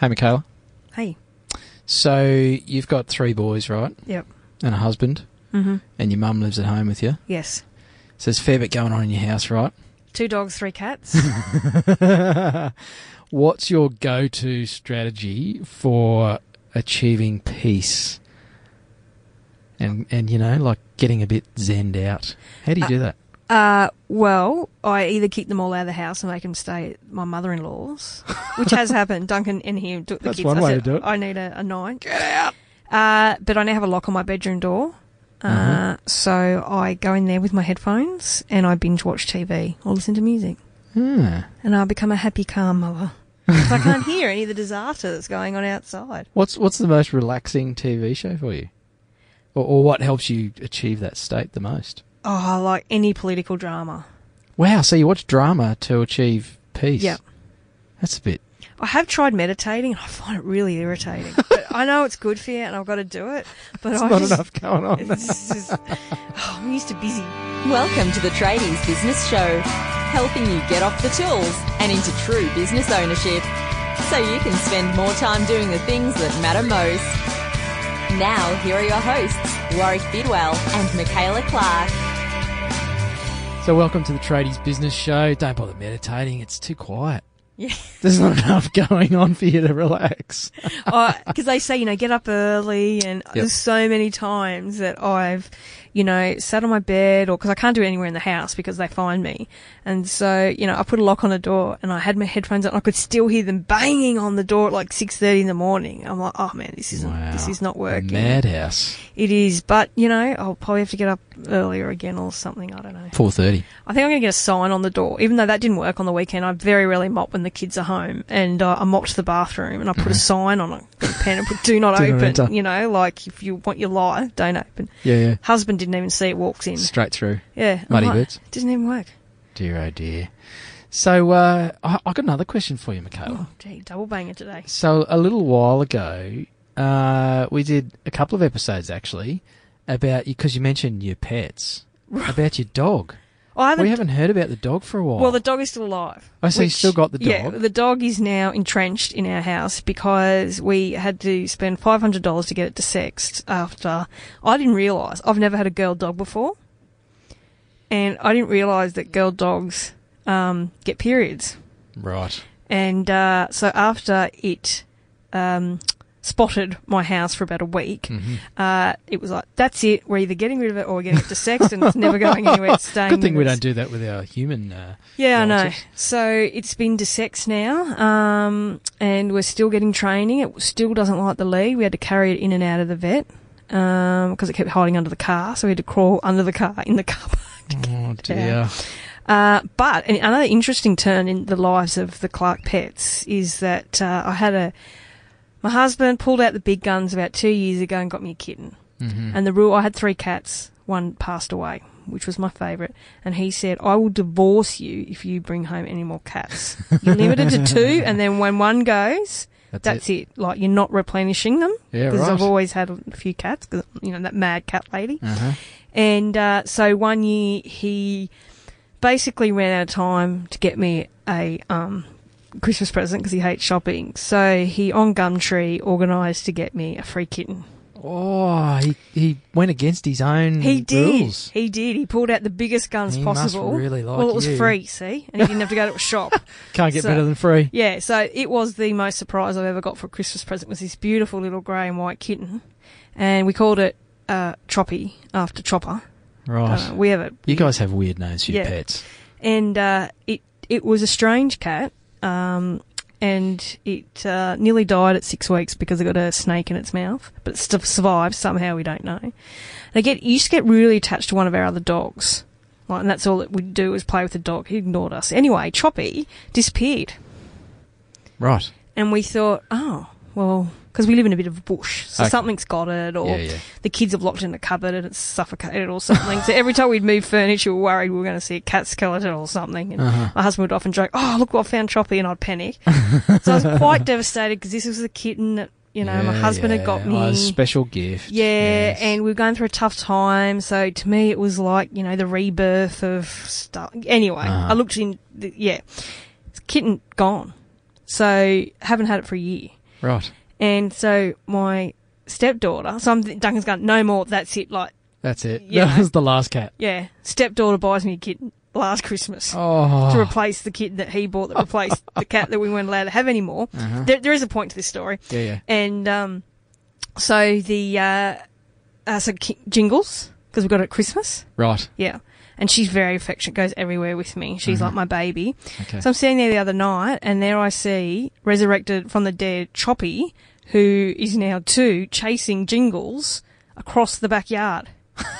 Hey, Michaela. Hey. So you've got three boys, right? Yep. And a husband, Mm-hmm. and your mum lives at home with you. Yes. So there's a fair bit going on in your house, right? Two dogs, three cats. What's your go-to strategy for achieving peace? And and you know, like getting a bit zenned out. How do you do that? Uh, well, I either keep them all out of the house and make them stay at my mother-in-law's, which has happened. Duncan and he took the That's kids. one I way said, to do it. I need a, a night. Get out. Uh, but I now have a lock on my bedroom door. Uh, Uh-huh. so I go in there with my headphones and I binge watch TV or listen to music. Hmm. And I become a happy, calm mother. 'Cause I can't hear any of the disaster that's going on outside. What's what's the most relaxing TV show for you? Or, or what helps you achieve that state the most? Oh, I like any political drama. Wow, so you watch drama to achieve peace. Yeah. That's a bit I have tried meditating and I find it really irritating. but I know it's good for you and I've got to do it. But There's I not just, enough going on. It's just, oh, I'm used to busy. Welcome to the Tradies Business Show, helping you get off the tools and into true business ownership so you can spend more time doing the things that matter most. Now, here are your hosts, Warwick Bidwell and Michaela Clark. So welcome to the Tradies Business Show. Don't bother meditating; it's too quiet. Yeah. There's not enough going on for you to relax. Oh, because they say, you know, get up early and there's so many times that I've, you know, sat on my bed or because I can't do it anywhere in the house because they find me. And so, you know, I put a lock on the door and I had my headphones on. I could still hear them banging on the door at like 6.30 in the morning. I'm like, oh man, this isn't, Wow. this is not working. madhouse. It is, but you know, I'll probably have to get up earlier again or something. I don't know. Four thirty. I think I'm going to get a sign on the door, even though that didn't work on the weekend. I very rarely mop when the kids are home, and uh, I mopped the bathroom and I put a sign on it, a pen and put "Do not Mm-hmm. Do open." enter. You know, like if you want your life, don't open. Yeah, yeah. Husband didn't even see it. Walks in. Straight through. Yeah, Muddy like, boots. Doesn't even work. Dear oh dear. So uh, I, I got another question for you, Michaela. Oh, gee, double banger today. So a little while ago, uh, we did a couple of episodes actually about because you mentioned your pets, about your dog. I haven't. We haven't heard about the dog for a while. well, the dog is still alive. Oh, so you still got the dog? Yeah, the dog is now entrenched in our house because we had to spend five hundred dollars to get it desexed. After I didn't realise I've never had a girl dog before, and I didn't realise that girl dogs um, get periods. right. And uh, so after it um, spotted my house for about a week, Mm-hmm. uh, it was like, "That's it. We're either getting rid of it or we're getting it desexed, and it's never going anywhere. It's staying." Good thing we us." don't do that with our human. Uh, Yeah, I know. So it's been to Sex now, um, and we're still getting training. It still doesn't like the lead. We had to carry it in and out of the vet because it kept hiding under the car. So we had to crawl under the car in the car park. Oh dear. Uh, but another interesting turn in the lives of the Clark pets is that uh, I had a my husband pulled out the big guns about two years ago and got me a kitten. hmm And the rule, I had three cats. One passed away, which was my favourite. And he said, I will divorce you if you bring home any more cats. You're limited to two, and then when one goes, That's, that's it. it. Like, you're not replenishing them. Yeah, Because right. I've always had a few cats, cause, you know, that mad cat lady. Uh-huh. And uh, so one year he basically ran out of time to get me a um, Christmas present because he hates shopping. So he, on Gumtree, organised to get me a free kitten. Oh, he he went against his own He did. rules. He did. He pulled out the biggest guns He possible. really like well, it was you. free, see, and he didn't have to go to a shop. Can't get So- better than free. Yeah, so it was the most surprise I've ever got for a Christmas present. Was this beautiful little grey and white kitten, and we called it uh, Choppy after Chopper. Right. Uh, we have it, you guys have weird names for your Yeah. pets. and uh, it it was a strange cat. Um, and it uh, nearly died at six weeks because it got a snake in its mouth, but it still survived somehow. We don't know. They get you used to get really attached to one of our other dogs, like, and that's all that we'd do was play with the dog. He ignored us anyway. Choppy disappeared, Right. and we thought, oh well, because we live in a bit of a bush, so Okay. something's got it, or Yeah, yeah. the kids have locked it in the cupboard and it's suffocated or something. so every time we'd move furniture, we were worried we were going to see a cat skeleton or something. And Uh-huh. my husband would often joke, "Oh, look what I found Choppy," and I'd panic. so I was quite devastated because this was the kitten that you know my husband yeah. had got me. Oh, a special gift. yeah, Yes. and we were going through a tough time. So to me, it was like you know the rebirth of stuff. Anyway, Uh-huh. I looked in. The, yeah, it's kitten gone. So haven't had it for a year. Right. And so my stepdaughter, so I'm, Duncan's going, no more, that's it. Like, That's it. Yeah. That was the last cat. yeah, stepdaughter buys me a kitten last Christmas Oh. to replace the kitten that he bought that replaced the cat that we weren't allowed to have anymore. Uh-huh. There, there is a point to this story. Yeah, yeah. And um, so the uh, uh, so jingles because we got it at Christmas. Right. Yeah, and she's very affectionate, goes everywhere with me. She's Mhm. like my baby. Okay. So I'm sitting there the other night, and there I see resurrected from the dead Choppy, who is now two, chasing jingles across the backyard.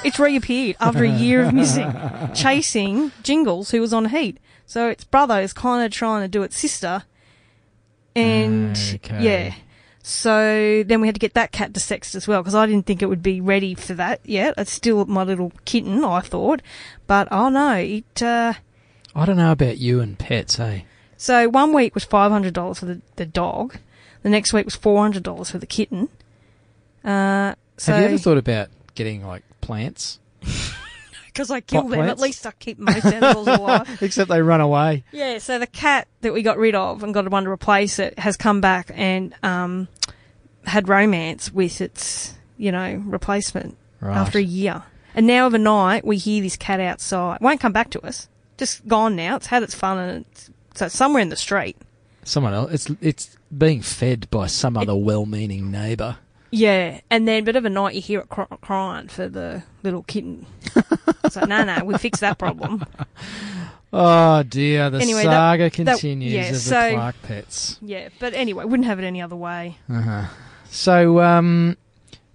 It's reappeared after a year of missing, chasing Jingles, who was on heat. So its brother is kind of trying to do its sister, and Okay. yeah. So then we had to get that cat desexed as well because I didn't think it would be ready for that yet. It's still my little kitten, I thought, but oh no, it. Uh, I don't know about you and pets, hey? so one week was five hundred dollars for the, the dog, the next week was four hundred dollars for the kitten. Uh, so Have you ever thought about getting like plants? Because I kill pot them, at least I keep most animals alive. Except they run away. Yeah, so the cat that we got rid of and got one to replace it has come back and um, had romance with its, you know, replacement Right. after a year. And now overnight we hear this cat outside. Won't come back to us. Just gone now. It's had its fun and it's so somewhere in the street. Someone else. It's it's being fed by some other well-meaning neighbour. Yeah, and then but night you hear it cry- crying for the little kitten. so no, no, we fixed that problem. Oh dear, the Anyway, that- saga continues yeah, of the so- Clark pets. Yeah, but anyway, wouldn't have it any other way. Uh-huh. So, um,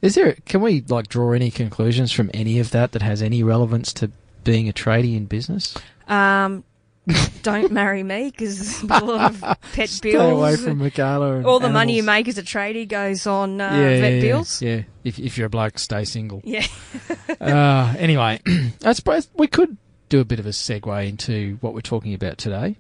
is there? Can we like draw any conclusions from any of that that has any relevance to being a tradie in business? Um, don't marry me because a lot of pet Stay bills. away from Michaela. All the money you make as a tradie goes on uh, yeah, vet yeah, bills. Yeah, if if you're a bloke, stay single. Yeah. uh, anyway, I suppose we could do a bit of a segue into what we're talking about today.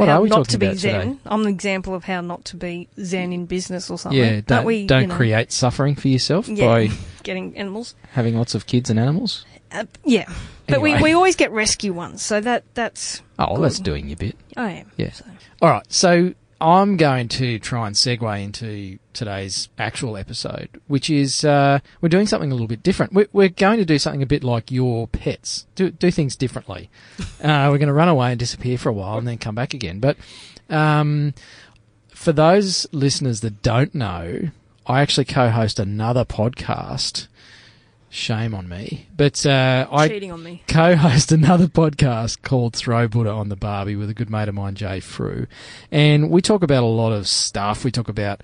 What how are we not to be zen. today? I'm an example of how not to be zen in business or something. yeah, don't we, don't you know, create suffering for yourself Yeah. by getting animals. having lots of kids and animals. Uh, yeah, but Anyway. we, we always get rescue ones, so that that's Oh, well, that's doing your bit. I am. Yeah. So. All right, so I'm going to try and segue into today's actual episode, which is uh, we're doing something a little bit different. We're, we're going to do something a bit like your pets, do do things differently. uh, we're going to run away and disappear for a while and then come back again. But um, for those listeners that don't know, I actually co-host another podcast. Shame on me, but uh, I on co-host another podcast called Throw Buddha on the Barbie with a good mate of mine, Jay Frew, and we talk about a lot of stuff. We talk about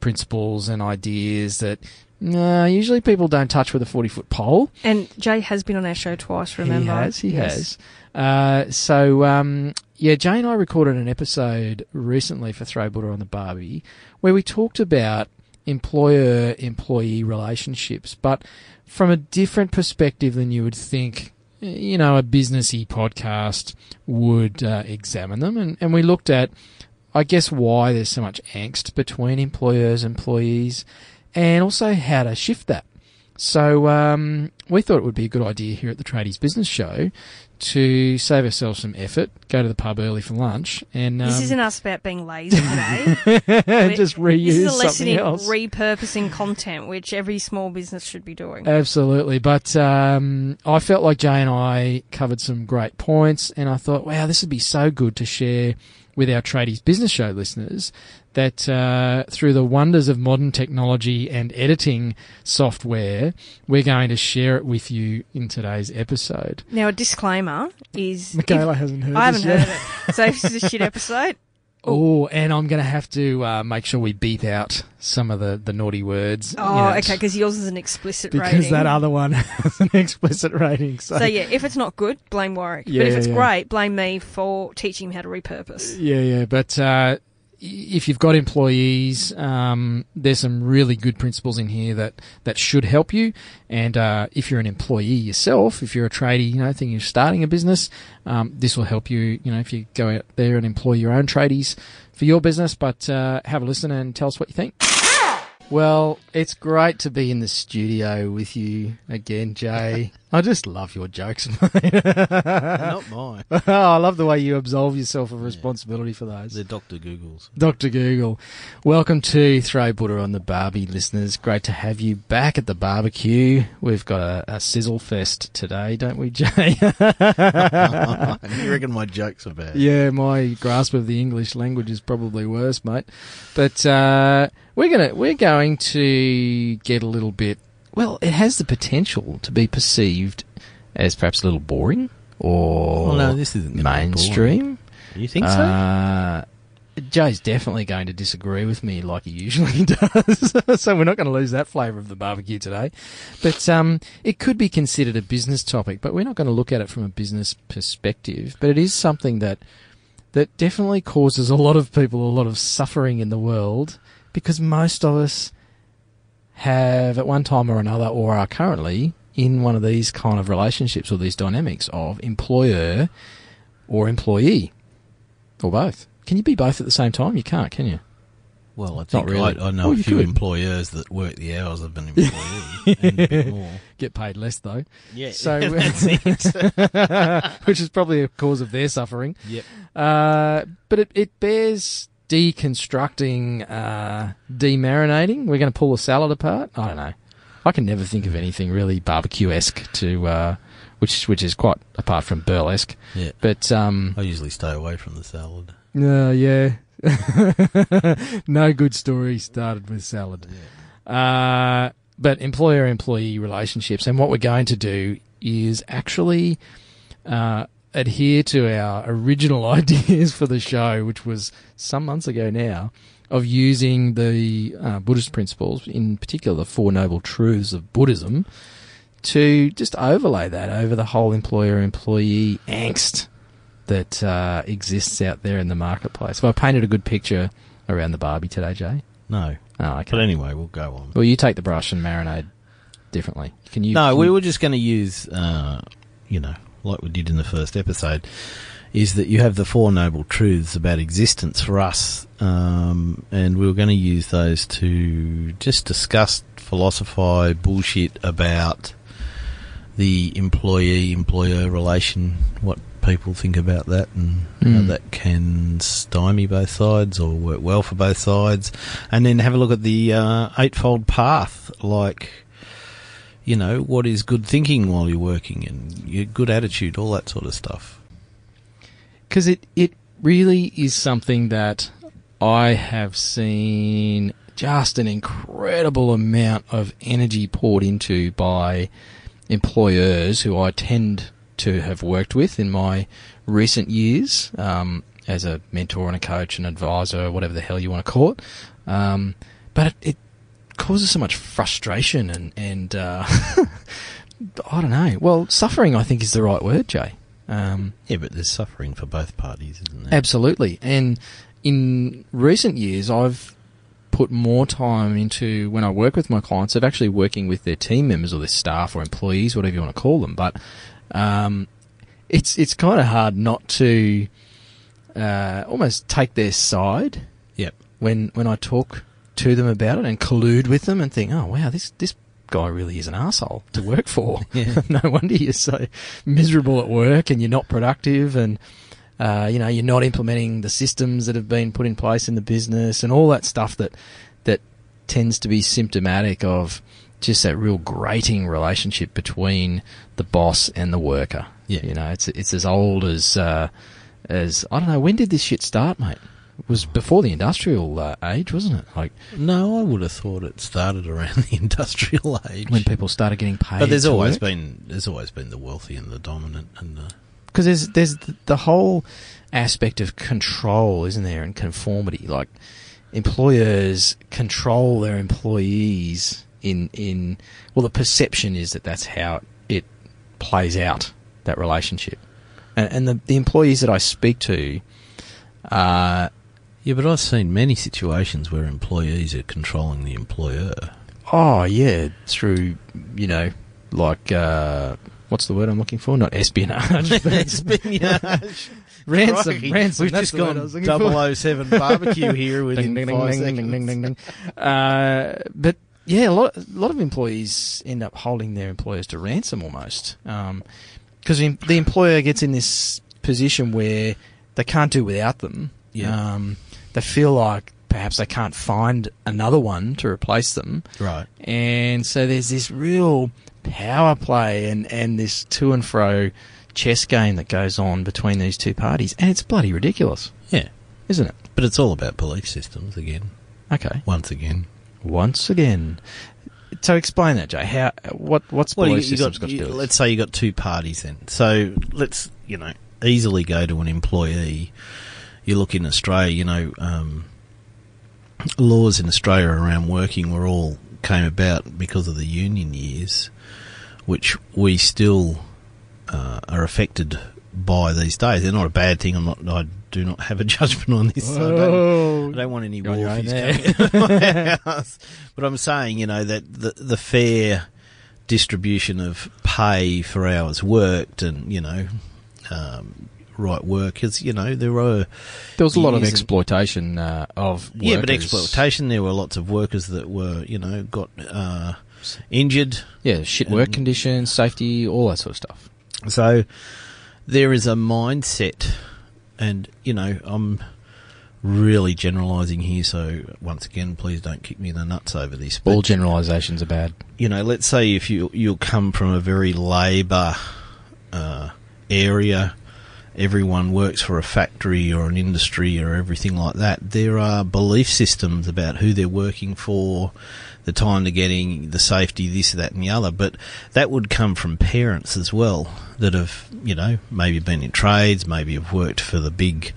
principles and ideas that uh, usually people don't touch with a forty-foot pole. And Jay has been on our show twice. Remember? He has. He Yes. has. Uh, so um, yeah, Jay and I recorded an episode recently for Throw Buddha on the Barbie where we talked about employer-employee relationships, but from a different perspective than you would think. You know, a businessy podcast would uh, examine them, and, and we looked at, I guess, why there's so much angst between employers and employees, and also how to shift that. So um, we thought it would be a good idea here at the Tradies Business Show to save ourselves some effort, go to the pub early for lunch, and um, This isn't us about being lazy today. just reuse this is a lesson in else. repurposing content, which every small business should be doing. Absolutely, but um, I felt like Jay and I covered some great points, and I thought, wow, this would be so good to share with our Tradies Business Show listeners that uh, through the wonders of modern technology and editing software, we're going to share it with you in today's episode. Now, a disclaimer is Michaela hasn't heard it. I haven't this heard yet. it. So this is a shit episode, Oh, and I'm going to have to uh, make sure we beep out some of the, the naughty words. oh, okay, because yours is an explicit because rating. that other one has an explicit rating. So, so yeah, if it's not good, blame Warwick. Yeah, but if it's yeah. great, blame me for teaching him how to repurpose. Yeah, yeah, but uh, if you've got employees, um, there's some really good principles in here that, that should help you. And uh, if you're an employee yourself, if you're a tradie, you know, thinking of starting a business, um, this will help you. You know, if you go out there and employ your own tradies for your business. But uh, have a listen and tell us what you think. Well, it's great to be in the studio with you again, Jay. I just love your jokes, mate. Not mine. oh, I love the way you absolve yourself of responsibility for those. They're Doctor Googles. Dr. Google, welcome to Throw Buddha on the Barbie listeners. Great to have you back at the barbecue. We've got a, a sizzle fest today, don't we, Jay? you reckon my jokes are bad? yeah, my grasp of the English language is probably worse, mate. But uh, we're gonna we're going to get a little bit. Well, it has the potential to be perceived as perhaps a little boring or Well, no, this isn't mainstream. You think so? Uh, Jay's definitely going to disagree with me like he usually does, so we're not going to lose that flavour of the barbecue today. But um, it could be considered a business topic, but we're not going to look at it from a business perspective. But it is something that that definitely causes a lot of people a lot of suffering in the world because most of us have at one time or another or are currently in one of these kind of relationships or these dynamics of employer or employee or both. Can you be both at the same time? You can't, can you? well, I not think really. I, I know Oh, a few could. employers that work the hours of an employee and a bit more. Get paid less though. Yeah, So, that's it. which is probably a cause of their suffering. Yep. Uh, but it, it bears deconstructing, uh, demarinating. We're going to pull a salad apart. I don't know. I can never think of anything really barbecue esque to, uh, which which is quite apart from burlesque. Yeah. But um, I usually stay away from the salad. uh, yeah, no good story started with salad. Yeah. Uh, but employer employee relationships, and what we're going to do is actually uh, adhere to our original ideas for the show, which was some months ago now, of using the uh, Buddhist principles, in particular the Four Noble Truths of Buddhism, to just overlay that over the whole employer employee angst that uh, exists out there in the marketplace. Well, I painted a good picture around the Barbie today, Jay. No. Oh, okay. But anyway, we'll go on. Well, you take the brush and marinade differently. Can you? no, can we were just going to use, uh, you know, like we did in the first episode, is that you have the Four Noble Truths about existence for us, um, and we were going to use those to just discuss, philosophize, bullshit about the employee-employer relation, what people think about that, and how Mm. that can stymie both sides or work well for both sides, and then have a look at the uh, eightfold path, like you know, what is good thinking while you're working and your good attitude, all that sort of stuff. because it it really is something that I have seen just an incredible amount of energy poured into by employers who I tend to have worked with in my recent years um, as a mentor and a coach and advisor, whatever the hell you want to call it. Um, but it, it causes so much frustration and and uh, I don't know. Well, suffering I think is the right word, Jay. Um, Yeah, but there's suffering for both parties, isn't there? Absolutely. And in recent years, I've put more time into when I work with my clients of actually working with their team members or their staff or employees, whatever you want to call them. But um, it's it's kind of hard not to uh, almost take their side Yep. when when I talk to them about it and collude with them and think, oh wow, this this guy really is an asshole to work for. Yeah. no wonder you're so miserable at work and you're not productive and uh, you know you're not implementing the systems that have been put in place in the business and all that stuff that that tends to be symptomatic of just that real grating relationship between the boss and the worker. Yeah. You know, it's it's as old as uh, as I don't know when did this shit start, mate? Was before the industrial uh, age, wasn't it? Like No, I would have thought it started around the industrial age. when people started getting paid. but there's always work. been there's always been the wealthy and the dominant and the because there's there's the whole aspect of control, isn't there, and conformity. Like employers control their employees in in well, the perception is that that's how it plays out that relationship, and, and the the employees that I speak to, uh, yeah. But I've seen many situations where employees are controlling the employer. oh yeah, through you know like. Uh, What's the word I'm looking for? Not espionage. but Espionage. ransom. Crikey. Ransom. We've that's just the word I was gone looking for. 007 barbecue here within ding, ding, five ding, seconds. ding, ding, ding, ding, ding. Uh, but yeah, a lot, a lot of employees end up holding their employers to ransom almost, because the employer gets in this position where they can't do without them. Yeah. Um, they feel like perhaps they can't find another one to replace them, Right. and so there's this real power play and and this to and fro chess game that goes on between these two parties, and it's bloody ridiculous, Yeah. isn't it? But it's all about belief systems again. Okay. Once again. Once again. So explain that, Jay. How what what's Well, you, belief you systems got, got, you- to do with let's say you got two parties then. So let's you know easily go to an employee. You look in Australia, you know, um, laws in Australia around working were all came about because of the union years, which we still uh, are affected by these days. They're not a bad thing. I'm not. I do not have a judgment on this. so I don't, I don't want any You're on your own wharfies coming into my house. But I'm saying, you know, that the, the fair distribution of pay for hours worked and, you know, um, right work is, you know, there were. There was a lot of exploitation uh, of Yeah, but exploitation, there were lots of workers that were, you know, got uh, injured. Yeah, shit work conditions, safety, all that sort of stuff. So there is a mindset, and you know, I'm really generalising here. So once again, please don't kick me in the nuts over this. But All generalisations are bad. you know, let's say if you you come from a very labour uh, area, everyone works for a factory or an industry or everything like that. There are belief systems about who they're working for, the time they're getting, the safety, this, that, and the other. But that would come from parents as well that have, you know, maybe been in trades, maybe have worked for the big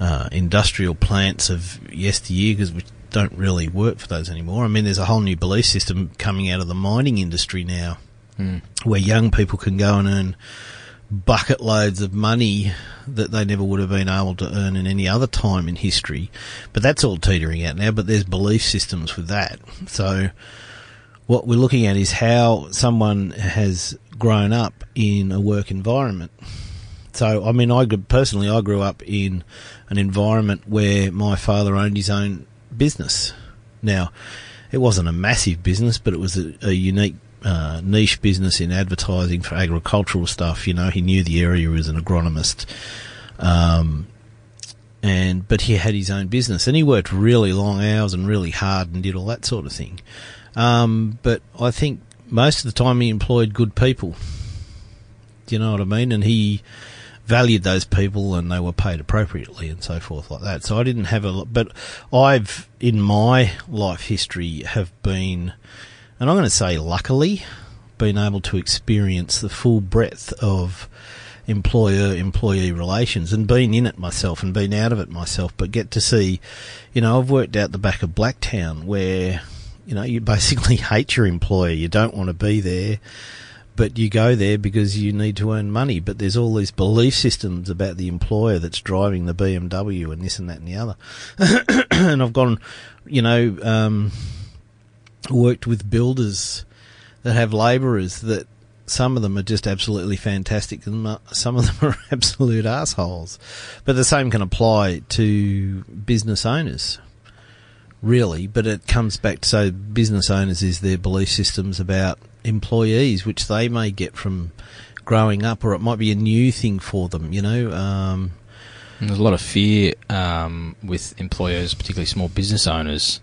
uh, industrial plants of yesteryear because we don't really work for those anymore. I mean, there's a whole new belief system coming out of the mining industry now Mm. where young people can go and earn bucket loads of money that they never would have been able to earn in any other time in history. But that's all teetering out now, but there's belief systems with that. So what we're looking at is how someone has grown up in a work environment. So, I mean, I personally, I grew up in an environment where my father owned his own business. Now, it wasn't a massive business, but it was a, a unique uh, niche business in advertising for agricultural stuff. You know, he knew the area as an agronomist, um, and but he had his own business, and he worked really long hours and really hard and did all that sort of thing. Um, but I think most of the time he employed good people. Do you know what I mean? And he valued those people and they were paid appropriately and so forth like that. So I didn't have a lot, but I've in my life history have been, and I'm going to say luckily, been able to experience the full breadth of employer employee relations and been in it myself and been out of it myself, but get to see, you know, I've worked out the back of Blacktown where, you know, you basically hate your employer. You don't want to be there but you go there because you need to earn money. But there's all these belief systems about the employer that's driving the BMW and this and that and the other. and I've gone, you know, um, worked with builders that have labourers that some of them are just absolutely fantastic and some of them are absolute assholes. But the same can apply to business owners really, but it comes back to so business owners is their belief systems about employees, which they may get from growing up, or it might be a new thing for them. You know, um, there's a lot of fear um, with employers, particularly small business owners,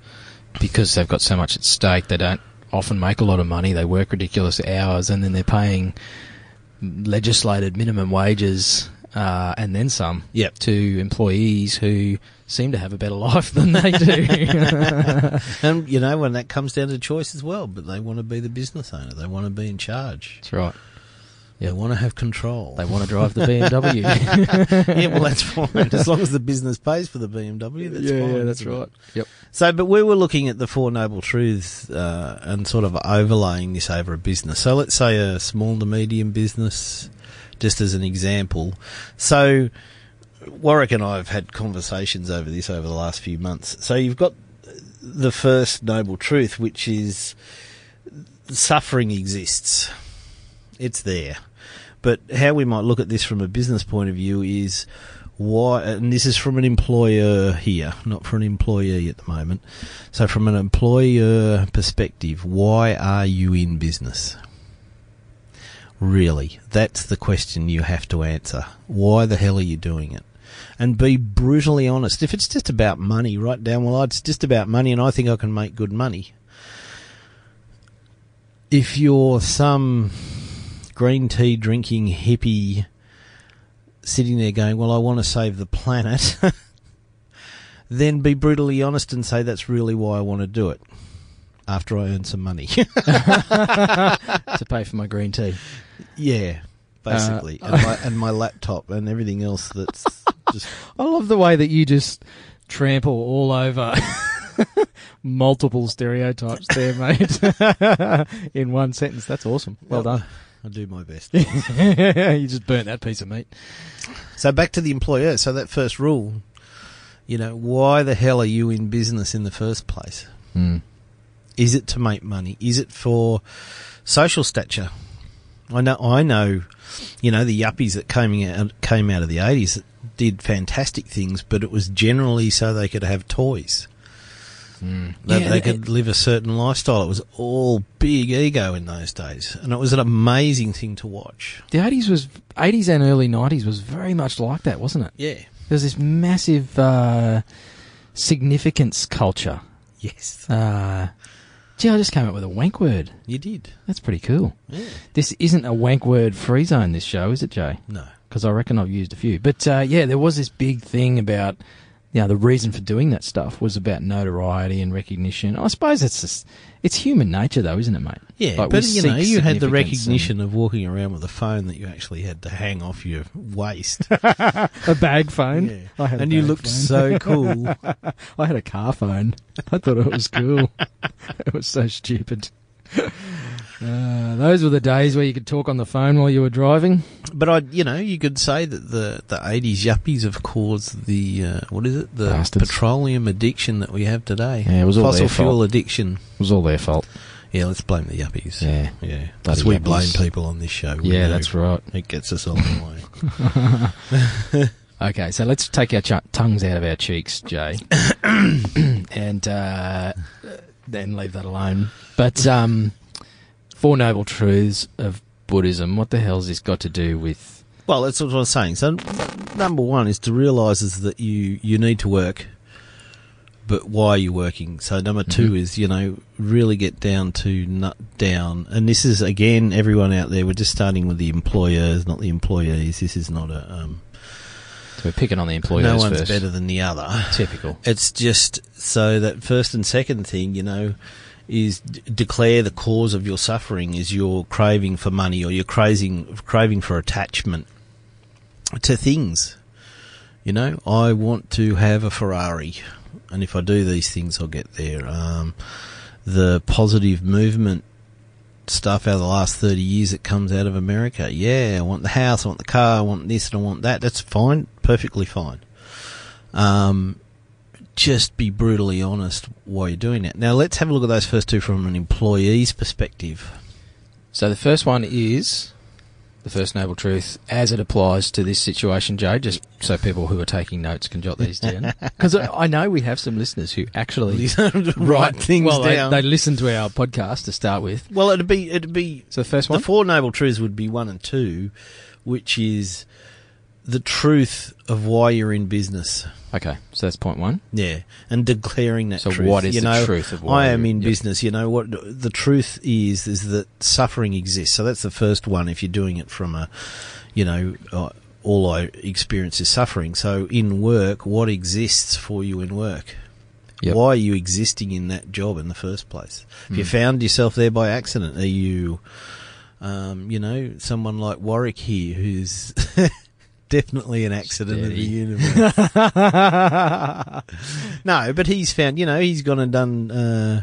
because they've got so much at stake. They don't often make a lot of money. They work ridiculous hours, and then they're paying legislated minimum wages uh, and then some Yep. to employees who seem to have a better life than they do. and you know when that comes down to choice as well. But they want to be the business owner. They want to be in charge. That's right. They want to have control. They want to drive the BMW. yeah, well, that's fine as long as the business pays for the BMW. That's fine. isn't it? Yep. So, but we were looking at the Four Noble Truths uh, and sort of overlaying this over a business. So, let's say a small to medium business, just as an example. So, Warwick and I have had conversations over this over the last few months. So, you've got the first Noble Truth, which is suffering exists, it's there. But how we might look at this from a business point of view is why, and this is from an employer here, not from an employee at the moment. So, from an employer perspective, why are you in business? Really, that's the question you have to answer. Why the hell are you doing it? And be brutally honest. If it's just about money, write down, well, it's just about money and I think I can make good money. If you're some green tea drinking hippie sitting there going, well, I want to save the planet, then be brutally honest and say that's really why I want to do it after I earn some money. to pay for my green tea. yeah, basically. Uh, and, my, and my laptop and everything else that's just. I love the way that you just trample all over multiple stereotypes there, mate. In one sentence. That's awesome. Well done. I do my best. you just burnt that piece of meat. So back to the employer. So that first rule, you know, why the hell are you in business in the first place? Mm. Is it to make money? Is it for social stature? I know, I know, you know, the yuppies that came out came out of the eighties that did fantastic things, but it was generally so they could have toys. Mm. That Yeah, they it- could live a certain lifestyle. It was all big ego in those days, and it was an amazing thing to watch. The eighties was eighties and early nineties was very much like that, wasn't it? Yeah. There's this massive uh, significance culture. Yes, Uh, gee, I just came up with a wank word. you did. That's pretty cool. Yeah. This isn't a wank word free zone. This show, is it, Jay? No. Because I reckon I've used a few. But uh, yeah, there was this big thing about. You know, the reason for doing that stuff was about notoriety and recognition. I suppose it's just, it's human nature, though, isn't it, mate? Yeah, Like, but you know, you had the significance recognition of walking around with a phone that you actually had to hang off your waist, a bag phone. Yeah. I had a and you looked phone. so cool. I had a car phone. I thought it was cool. it was so stupid. Uh, those were the days where you could talk on the phone while you were driving. But I, you know, you could say that the the eighties yuppies have caused the uh, what is it, the Bastards. petroleum addiction that we have today. Yeah, it was all fossil their fuel fault. addiction. It was all their fault. Yeah, let's blame the yuppies. Yeah. yeah. That's Because we yuppies. blame people on this show. We Yeah, know that's right. It gets us all the way. Okay, so let's take our ch- tongues out of our cheeks, Jay, and uh, then leave that alone. But um, Four Noble Truths of Buddhism, what the hell's this got to do with. Well, that's what I was saying. So, number one is to realise is that you you need to work, but why are you working? So, number 2 Mhm. is you know really get down to nut down, and this is again everyone out there. We're just starting with the employers, not the employees. This is not a um, So we're picking on the employers no one's first. better than the other. Typical. It's just so that first and second thing, you know, is d- declare the cause of your suffering is your craving for money or your craving craving for attachment to things. You know, I want to have a Ferrari, and if I do these things, I'll get there. Um, the positive movement stuff out of the last 30 years that comes out of America. Yeah, I want the house, I want the car, I want this, and I want that. That's fine, perfectly fine. Um, just be brutally honest while you're doing that. Now, let's have a look at those first two from an employee's perspective. So the first one is the first noble truth as it applies to this situation, Jay, just so people who are taking notes can jot these down. Because I know we have some listeners who actually write things well, they- down. They, listen to our podcast to start with. well, it'd be it'd be So the first one. the four noble truths would be one and two, which is the truth of why you're in business. Okay, so that's point one. Yeah, and declaring that So truth. what is you the know, truth of why I am in yep. business. You know what the truth is is that suffering exists. So that's the first one. If you're doing it from a, you know, uh, all I experience is suffering. So in work, what exists for you in work? Yep. Why are you existing in that job in the first place? If you Hmm. found yourself there by accident, are you, um, you know, someone like Warwick here who's definitely an accident of the universe? no, but he's found, you know, he's gone and done uh,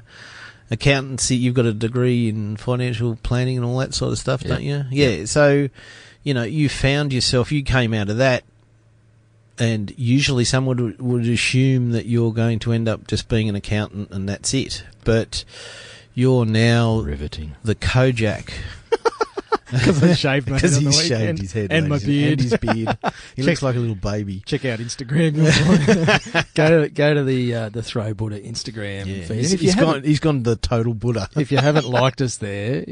accountancy. You've got a degree in financial planning and all that sort of stuff, Yeah. don't you? Yeah. So, you know, you found yourself. You came out of that, and usually someone would, would assume that you're going to end up just being an accountant and that's it. But you're now Riveting. the Kojak because I shaved my head because on the he's weekend shaved his head and my beard. and his beard. he Check- looks like a little baby. Check out Instagram. go to go to the uh, the Throw Buddha Instagram Yeah, feed. he's, if, you he's haven't- gone. He's gone the total Buddha. if you haven't liked us there,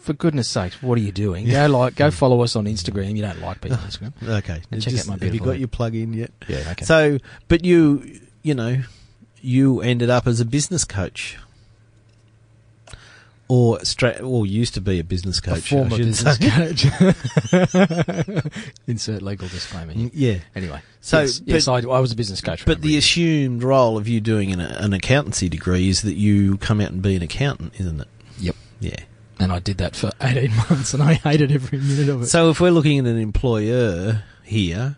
for goodness sakes, what are you doing? Go like go follow us on Instagram. You don't like people on Instagram. Okay, And check out my have you beautiful got head. your plug in yet? Yeah, okay. So, but you, you know, you ended up as a business coach. Or stra- or used to be a business coach. a former business coach. Insert legal disclaimer. Here. Yeah. Anyway, So, yes, yes, I, I was a business coach. But the assumed role of you doing an, an accountancy degree is that you come out and be an accountant, isn't it? Yep. Yeah. and I did that for eighteen months, and I hated every minute of it. So if we're looking at an employer here,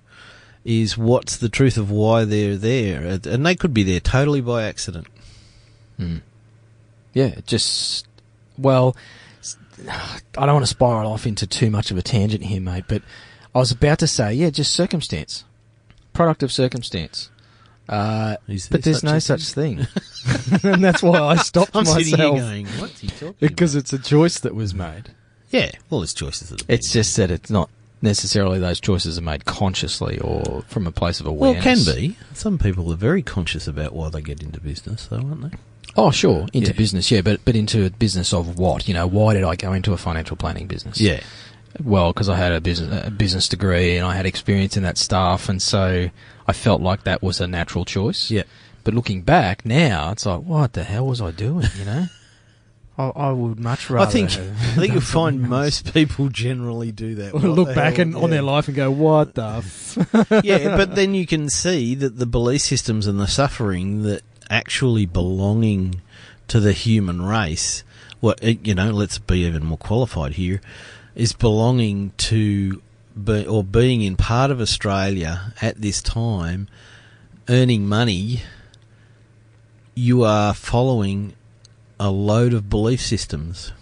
is what's the truth of why they're there? And and they could be there totally by accident. Hmm. Yeah, just well, I don't want to spiral off into too much of a tangent here, mate. But I was about to say, yeah, just circumstance, product of circumstance. Uh, there but there's no such thing, and that's why I stopped I'm myself going, what's he talking because about? it's a choice that was made. Yeah, well, it's choices that It's just that it's not necessarily those choices are made consciously or from a place of Well, awareness. it can be. Some people are very conscious about why they get into business, though, aren't they? Oh, sure, into Yeah. business, yeah, but but into a business of what? You know, why did I go into a financial planning business? Yeah. Well, because I had a business a business degree and I had experience in that stuff, and so I felt like that was a natural choice. Yeah. But looking back now, it's like, what the hell was I doing? You know, I, I would much rather. I think have I think you'll find else. most people generally do that. What look back hell? and, on their life and go, what the? F-? yeah, but then you can see that the belief systems and the suffering that actually belonging to the human race, what you know, let's be even more qualified here, is belonging to be, or being in part of Australia at this time, earning money. You are following a load of belief systems.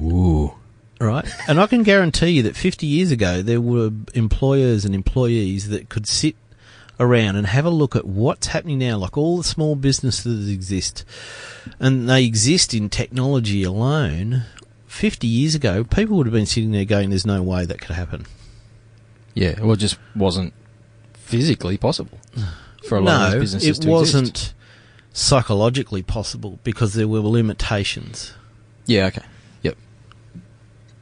Ooh. Right. And I can guarantee you that 50 years ago, there were employers and employees that could sit around and have a look at what's happening now, like all the small businesses that exist. And they exist in technology alone. 50 years ago, people would have been sitting there going, there's no way that could happen. Yeah, well, it just wasn't physically possible for a lot of those businesses it wasn't exist. psychologically possible because there were limitations. Yeah, okay. Yep.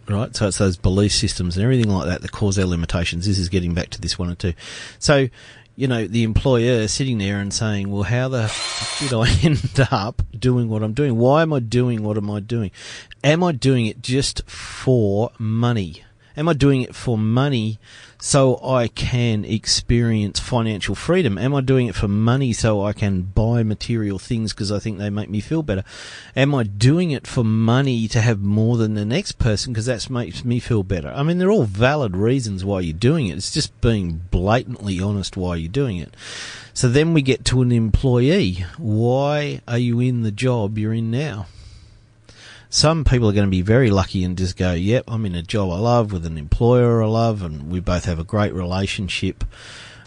right? So it's those belief systems and everything like that that cause our limitations. This is getting back to this one or two. So, you know, the employer sitting there and saying, well, how the did I end up doing what I'm doing? Why am I doing what am I doing? Am I doing it just for money? Am I doing it for money so I can experience financial freedom? Am I doing it for money so I can buy material things because I think they make me feel better? Am I doing it for money to have more than the next person because that makes me feel better? I mean, they're all valid reasons why you're doing it. It's just being blatantly honest why you're doing it. So then we get to an employee. Why are you in the job you're in now? Some people are going to be very lucky and just go, yep, I'm in a job I love with an employer I love and we both have a great relationship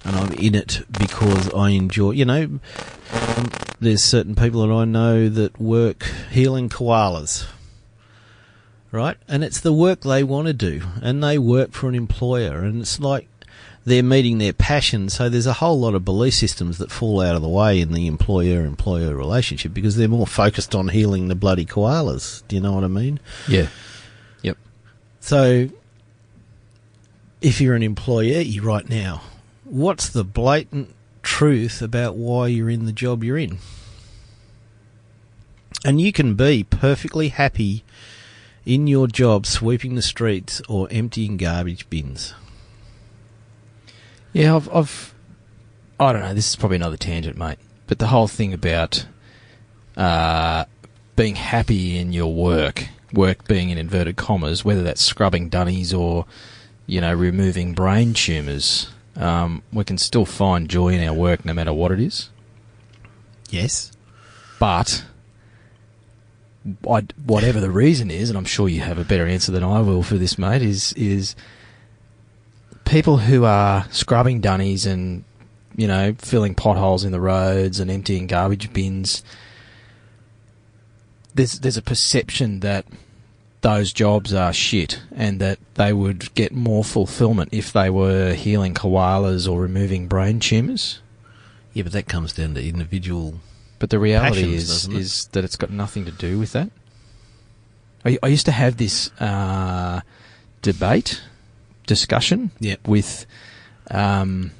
and I'm in it because I enjoy, you know, um, there's certain people that I know that work healing koalas. Right? And it's the work they want to do and they work for an employer and it's like they're meeting their passion. So there's a whole lot of belief systems that fall out of the way in the employer-employer relationship because they're more focused on healing the bloody koalas. Do you know what I mean? Yeah. Yep. So if you're an employee right now, what's the blatant truth about why you're in the job you're in? And you can be perfectly happy in your job sweeping the streets or emptying garbage bins. Yeah, I've, I've, I don't know. This is probably another tangent, mate. But the whole thing about uh, being happy in your work, work being in inverted commas, whether that's scrubbing dunnies or, you know, removing brain tumours, um, we can still find joy in our work no matter what it is. Yes. But I, whatever the reason is, and I'm sure you have a better answer than I will for this, mate, is is people who are scrubbing dunnies and you know filling potholes in the roads and emptying garbage bins. There's there's a perception that those jobs are shit and that they would get more fulfillment if they were healing koalas or removing brain tumours. Yeah, but that comes down to individual. But the reality Passions, is is that it's got nothing to do with that. I, I used to have this uh, debate, discussion Yep. with um,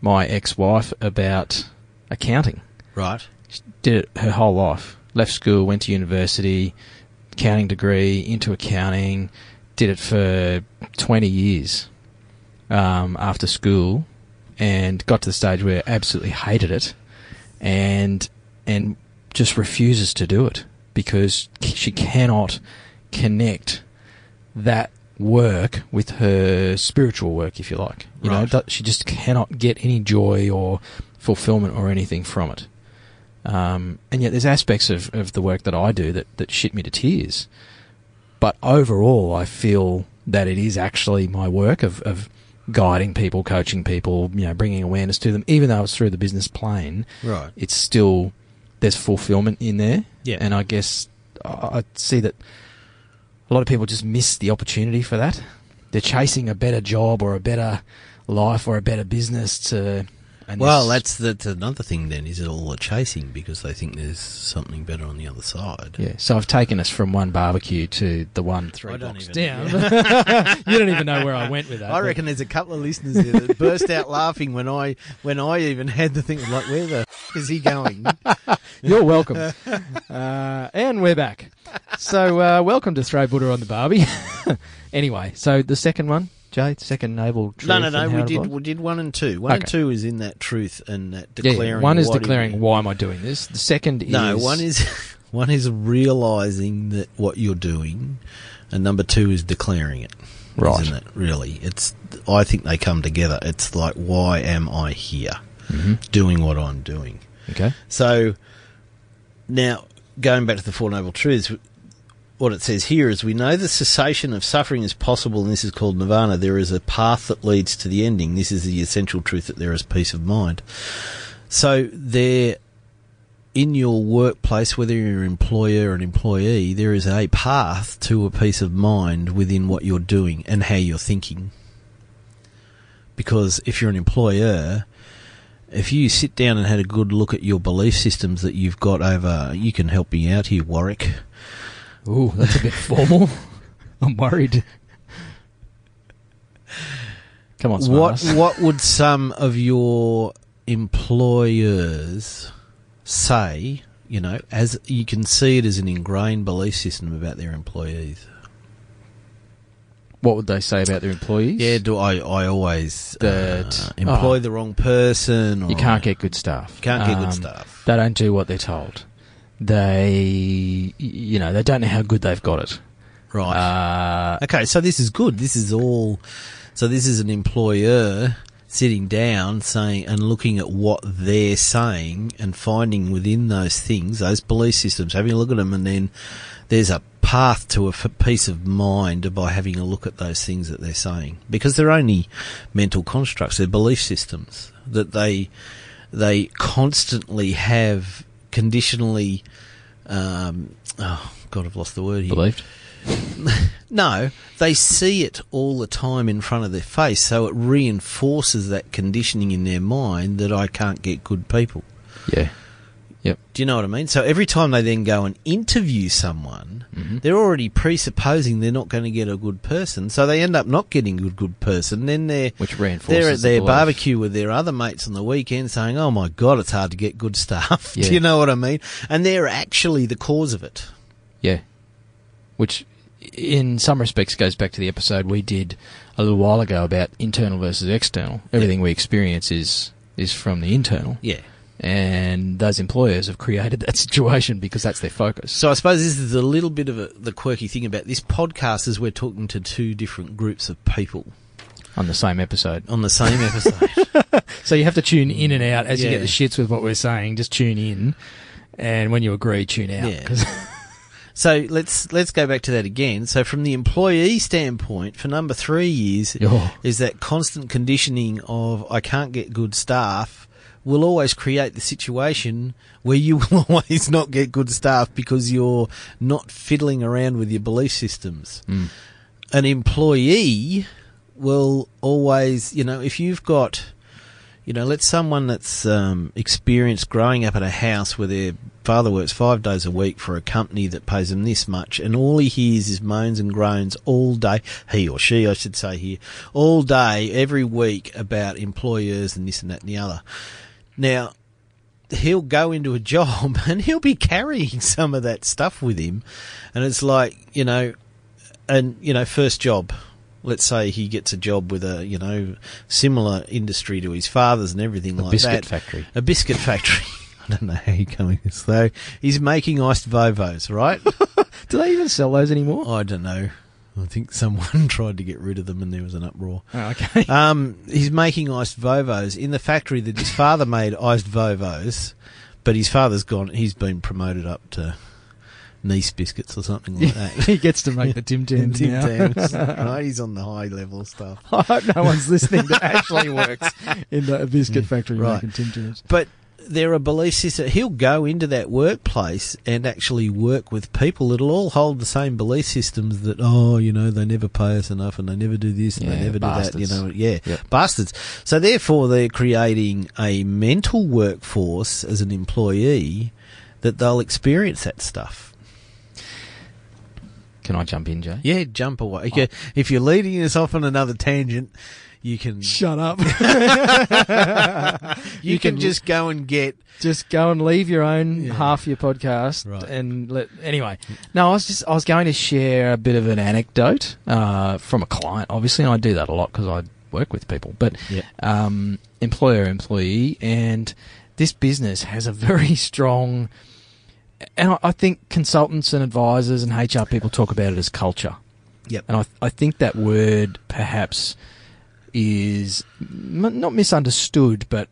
my ex-wife about accounting. Right. She did it her whole life. Left school, went to university, accounting degree, into accounting, did it for 20 years um, after school, and got to the stage where absolutely hated it, and and just refuses to do it because she cannot connect that work with her spiritual work, if you like. You know, Right. that- she just cannot get any joy or fulfillment or anything from it. Um, and yet, there's aspects of, of the work that I do that, that shit me to tears. But overall, I feel that it is actually my work of, of guiding people, coaching people, you know, bringing awareness to them. Even though it's through the business plane, Right. it's still there's fulfillment in there. Yeah. And I guess I I see that a lot of people just miss the opportunity for that. They're chasing a better job or a better life or a better business to. And Well, that's that's another thing. Then is it all a chasing because they think there's something better on the other side? Yeah, so I've taken us from one barbecue to the one three blocks down. you don't even know where I went with that. I but- reckon there's a couple of listeners there that burst out laughing when I when I even had the thing like, where the f- is he going? You're welcome. uh, and we're back. So, uh, welcome to Throw Buddha on the Barbie. anyway, so the second one, Jay, second Noble truth. no, no, no. We did we did one and two. One and Okay. two is in that truth and that Yeah, declaring. one is what it declaring why am I doing this. The second is No, one is one is realizing that what you're doing, and number two is declaring it. Right. Isn't it? Really, it's. I think they come together. It's like, why am I here, Mhm. doing what I'm doing? okay. So now going back to the Four Noble Truths, what it says here is we know the cessation of suffering is possible, and this is called nirvana. There is a path that leads to the ending. This is the essential truth that there is peace of mind. So there, in your workplace, whether you're an employer or an employee, there is a path to a peace of mind within what you're doing and how you're thinking. Because if you're an employer, if you sit down and had a good look at your belief systems that you've got over, you can help me out here, Warwick. Ooh, that's a bit formal. I'm worried. Come on, What smartass. what would some of your employers say? You know, as you can see it as an ingrained belief system about their employees. What would they say about their employees? Yeah, do I? I always That- uh, employ oh. the wrong person. Or You can't get good staff. can't get Um, good stuff. They don't do what they're told. They, you know, they don't know how good they've got it. Right. Uh, Okay, so this is good. This is all. So this is an employer sitting down, saying and looking at what they're saying and finding within those things, those belief systems, having a look at them, and then there's a path to a f- peace of mind by having a look at those things that they're saying because they're only mental constructs, they're belief systems that they they constantly have conditionally. Um, oh God, I've lost the word here. believed. No, they see it all the time in front of their face, so it reinforces that conditioning in their mind that I can't get good people. Yeah. Yep. Do you know what I mean? So every time they then go and interview someone, Mhm. they're already presupposing they're not going to get a good person, so they end up not getting a good, good person. Then they're Which reinforces they're at their belief. barbecue with their other mates on the weekend saying, "Oh my god, it's hard to get good staff." Yeah. Do you know what I mean? And they're actually the cause of it. Yeah. Which, in some respects, goes back to the episode we did a little while ago about internal versus external. Everything we experience is is from the internal, Yeah. And those employers have created that situation because that's their focus. So I suppose this is a little bit of a, the quirky thing about this podcast is we're talking to two different groups of people on the same episode. on the same episode. So you have to tune in and out as you get the shits with what we're saying. Just tune in, and when you agree, tune out. Yeah. so let's let's go back to that again. So from the employee standpoint, for number three years Oh. is that constant conditioning of I can't get good staff will always create the situation where you will always not get good staff because you're not fiddling around with your belief systems. Mm. An employee will always, you know, if you've got, you know, let's someone that's um, experienced growing up in a house where their father works five days a week for a company that pays them this much, and all he hears is moans and groans all day, he or she, I should say here, all day, every week about employers and this and that and the other. Now, he'll go into a job and he'll be carrying some of that stuff with him, and it's like, you know, and, you know, first job, let's say he gets a job with a you know similar industry to his father's and everything A like biscuit that. Biscuit factory. A biscuit factory. I don't know how you're coming this though. He's making iced Vovos, right? Do they even sell those anymore? I don't know. I think someone tried to get rid of them and there was an uproar. Oh, okay. Um, he's making iced Vovos in the factory that his father made iced Vovos, but his father's gone. He's been promoted up to Nice biscuits or something like that. he gets to make the Tim Tams Tim now. Tams, right? He's on the high level stuff. I hope no one's listening that actually works in the biscuit factory Right. making Tim Tams. But there are belief systems. He'll go into that workplace and actually work with people that'll all hold the same belief systems that, oh, you know, they never pay us enough and they never do this and they Yeah, never do that. You know, yeah, Yep. bastards. So therefore, they're creating a mental workforce as an employee that they'll experience that stuff. Can I jump in, Jay? Yeah, jump away. Okay, If you're leading us off on another tangent, you can Shut up. you, you can, can- just go and get just go and leave your own Yeah. half your podcast Right. and let anyway no i was just i was going to share a bit of an anecdote uh, from a client obviously and i do that a lot because i work with people but Yeah. um, employer employee and this business has a very strong and I, I think consultants and advisors and hr people talk about it as culture Yep. and i, I think that word perhaps is m- not misunderstood, but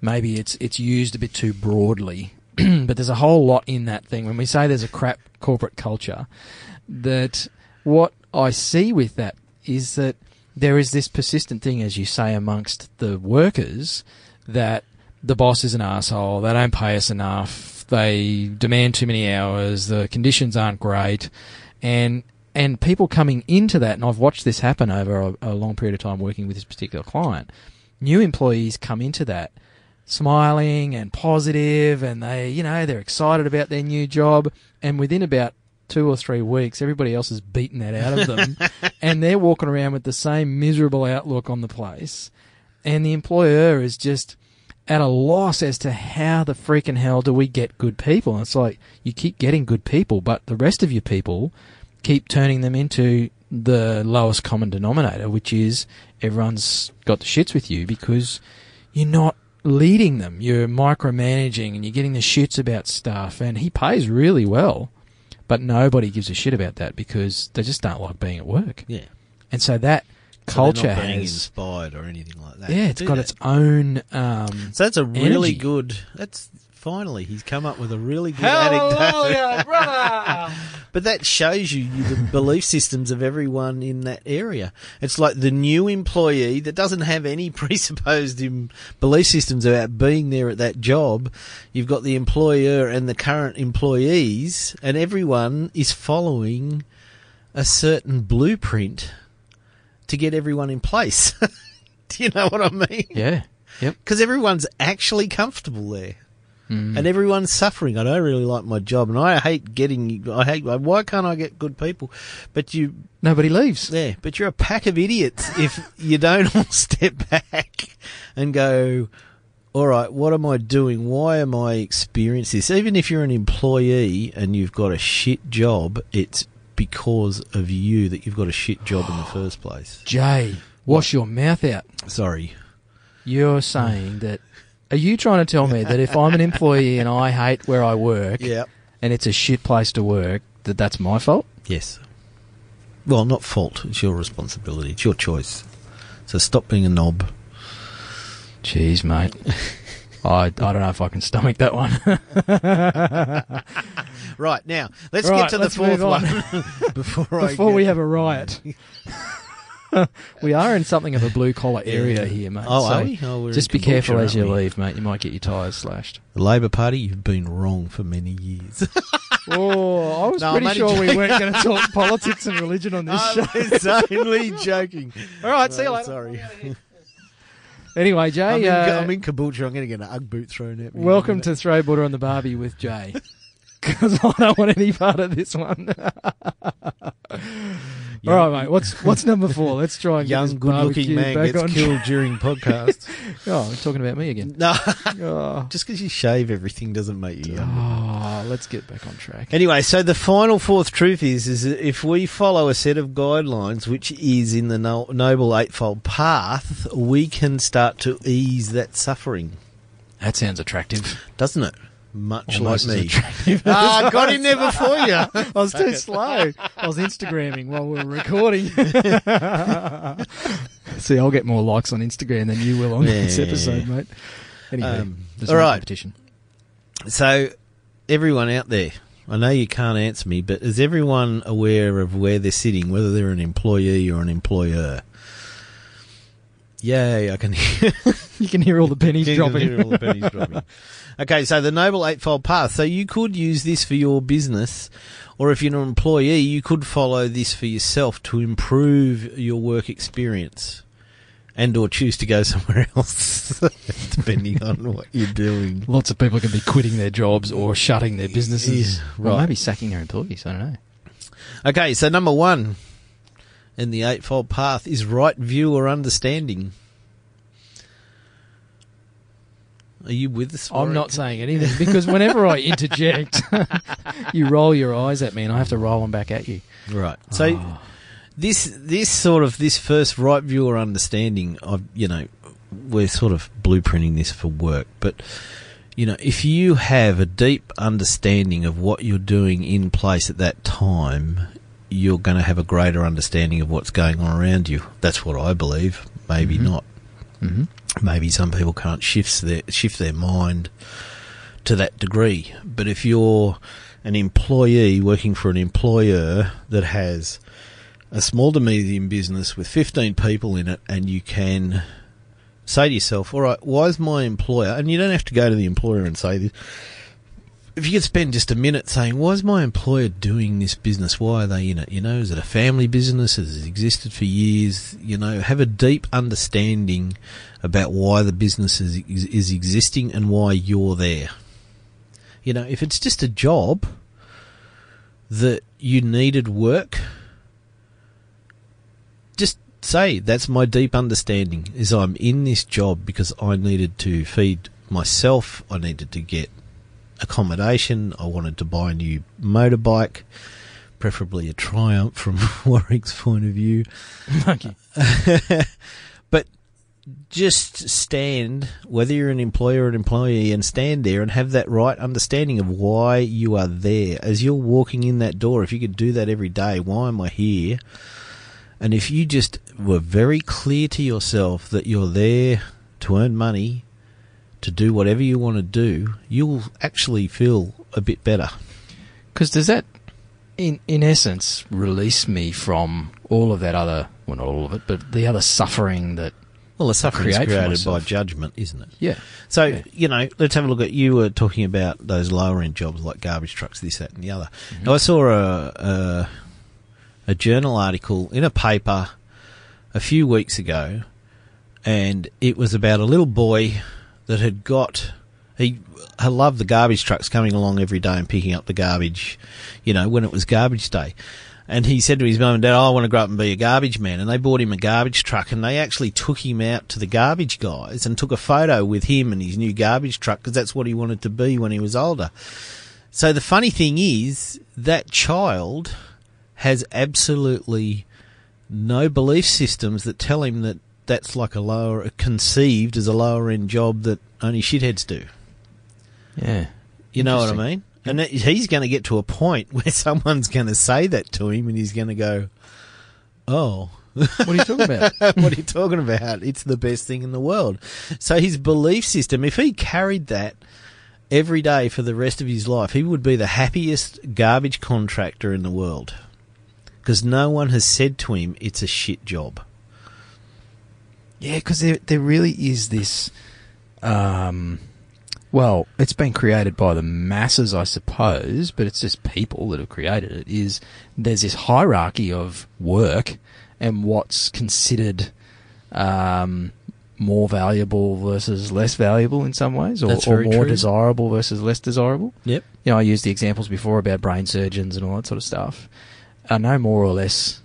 maybe it's it's used a bit too broadly. but there's a whole lot in that thing. When we say there's a crap corporate culture, that what I see with that is that there is this persistent thing, as you say, amongst the workers that the boss is an asshole. They don't pay us enough. They demand too many hours. The conditions aren't great, and and people coming into that, and I've watched this happen over a, a long period of time working with this particular client. New employees come into that smiling and positive, and they, you know, they're excited about their new job, and within about two or three weeks, everybody else has beaten that out of them, and they're walking around with the same miserable outlook on the place, and the employer is just at a loss as to how the freaking hell do we get good people. And it's like you keep getting good people, but the rest of your people keep turning them into the lowest common denominator, which is everyone's got the shits with you because you're not leading them. You're micromanaging and you're getting the shits about stuff. And he pays really well, but nobody gives a shit about that because they just don't like being at work. yeah. And so that So culture has, inspired or anything like that. yeah, it's got that. its own. Um, So that's a really energy. good. That's finally he's come up with a really good anecdote. Hallelujah, brother! But that shows you the belief systems of everyone in that area. It's like the new employee that doesn't have any presupposed belief systems about being there at that job. You've got the employer and the current employees, and everyone is following a certain blueprint to get everyone in place. Do you know what I mean? yeah. Yep. Because everyone's actually comfortable there. Mm. And everyone's suffering. I don't really like my job, and I hate getting. I hate. Why can't I get good people? But you, Nobody leaves. yeah. But you're a pack of idiots if you don't all step back and go. All right, what am I doing? Why am I experiencing this? Even if you're an employee and you've got a shit job, it's because of you that you've got a shit job in the first place. Jay, wash your mouth out. Sorry. You're saying that. Are you trying to tell me that if I'm an employee and I hate where I work Yeah. and it's a shit place to work, that that's my fault? Yes. Well, not fault. It's your responsibility. It's your choice. So stop being a knob. Jeez, mate. I, I don't know if I can stomach that one. Right now, let's Right, get to the fourth on. one before, I Before we have a riot. we are in something of a blue collar area here, mate. Oh, so are we? Oh, we're just in be careful as you we? leave, mate. You might get your tyres slashed. The Labor Party, you've been wrong for many years. Oh, I was No, pretty only sure we weren't going to talk politics and religion on this show. was only joking. All right, see you Oh, later. Sorry. Anyway, Jay, I'm in, uh, I'm in Caboolture. I'm going to get an Ugg boot thrown at me. welcome to Throw Buddha on the Barbie with Jay. Because I don't want any part of this one. All right, mate. What's what's number four? Let's try and get Young, this good-looking barbecue man back gets on. killed during podcast. Oh, we're talking about me again. no, Oh, just because you shave everything doesn't make you young. oh, let's get back on track. Anyway, so the final fourth truth is is that if we follow a set of guidelines, which is in the no- noble eightfold path, we can start to ease that suffering, That sounds attractive. doesn't it? Much Almost like me. Ah, got in there before you. I was too slow. I was Instagramming while we were recording. See, I'll get more likes on Instagram than you will on this episode, mate. Anyway, Um, there's all no right. competition. So, everyone out there, I know you can't answer me, but is everyone aware of where they're sitting, whether they're an employee or an employer? Yay, I can hear, You can hear all the pennies you can dropping. Hear all the pennies dropping. Okay, so the Noble Eightfold Path. So you could use this for your business, or if you're an employee, you could follow this for yourself to improve your work experience. And or choose to go somewhere else, depending on what you're doing. Lots of people can be quitting their jobs or shutting their businesses. Yeah, Or right. maybe sacking their employees. I don't know. Okay, so number one in the Eightfold Path is right view or understanding. Are you with us? I'm not saying anything because whenever I interject, you roll your eyes at me and I have to roll them back at you. Right. So Oh. this this sort of this first right viewer understanding of you know we're sort of blueprinting this for work, but you know if you have a deep understanding of what you're doing in place at that time, you're going to have a greater understanding of what's going on around you. That's what I believe. Maybe Mhm. not. hmm maybe some people can't shift their shift their mind to that degree. But if you're an employee working for an employer that has a small to medium business with 15 people in it, and you can say to yourself, "All right, why is my employer?" And you don't have to go to the employer and say this. If you could spend just a minute saying, "Why is my employer doing this business? Why are they in it? You know, is it a family business? Has it existed for years? You know, have a deep understanding about why the business is, is, is existing and why you're there. You know, if it's just a job that you needed work, just say that's my deep understanding is I'm in this job because I needed to feed myself, I needed to get accommodation, I wanted to buy a new motorbike, preferably a Triumph from Warwick's point of view. Thank you. but just stand, whether you're an employer or an employee, and stand there and have that right understanding of why you are there. As you're walking in that door, if you could do that every day, why am I here? And if you just were very clear to yourself that you're there to earn money, to do whatever you want to do, you'll actually feel a bit better. Because does that, in in essence, release me from all of that other, well, not all of it, but the other suffering that, Well, the suffering is created by judgment, isn't it? yeah. So, Yeah. you know, let's have a look at you were talking about those lower end jobs like garbage trucks, this, that, and the other. Mm-hmm. Now, I saw a, a a journal article in a paper a few weeks ago, and it was about a little boy that had got he I loved the garbage trucks coming along every day and picking up the garbage, you know, when it was garbage day. And he said to his mum and dad, oh, I want to grow up and be a garbage man. And they bought him a garbage truck and they actually took him out to the garbage guys and took a photo with him and his new garbage truck because that's what he wanted to be when he was older. So the funny thing is that child has absolutely no belief systems that tell him that that's like a lower, conceived as a lower end job that only shitheads do. Yeah. You know what I mean? And he's going to get to a point where someone's going to say that to him, and he's going to go, "Oh, What are you talking about? what are you talking about? It's the best thing in the world." So his belief system, if he carried that every day for the rest of his life, he would be the happiest garbage contractor in the world, because no one has said to him it's a shit job. Yeah, because there there really is this. Um, well, it's been created by the masses, I suppose, but it's just people that have created it. Is there's this hierarchy of work and what's considered um, more valuable versus less valuable in some ways, or, or more true. desirable versus less desirable. Yep. You know, I used the examples before about brain surgeons and all that sort of stuff. I know more or less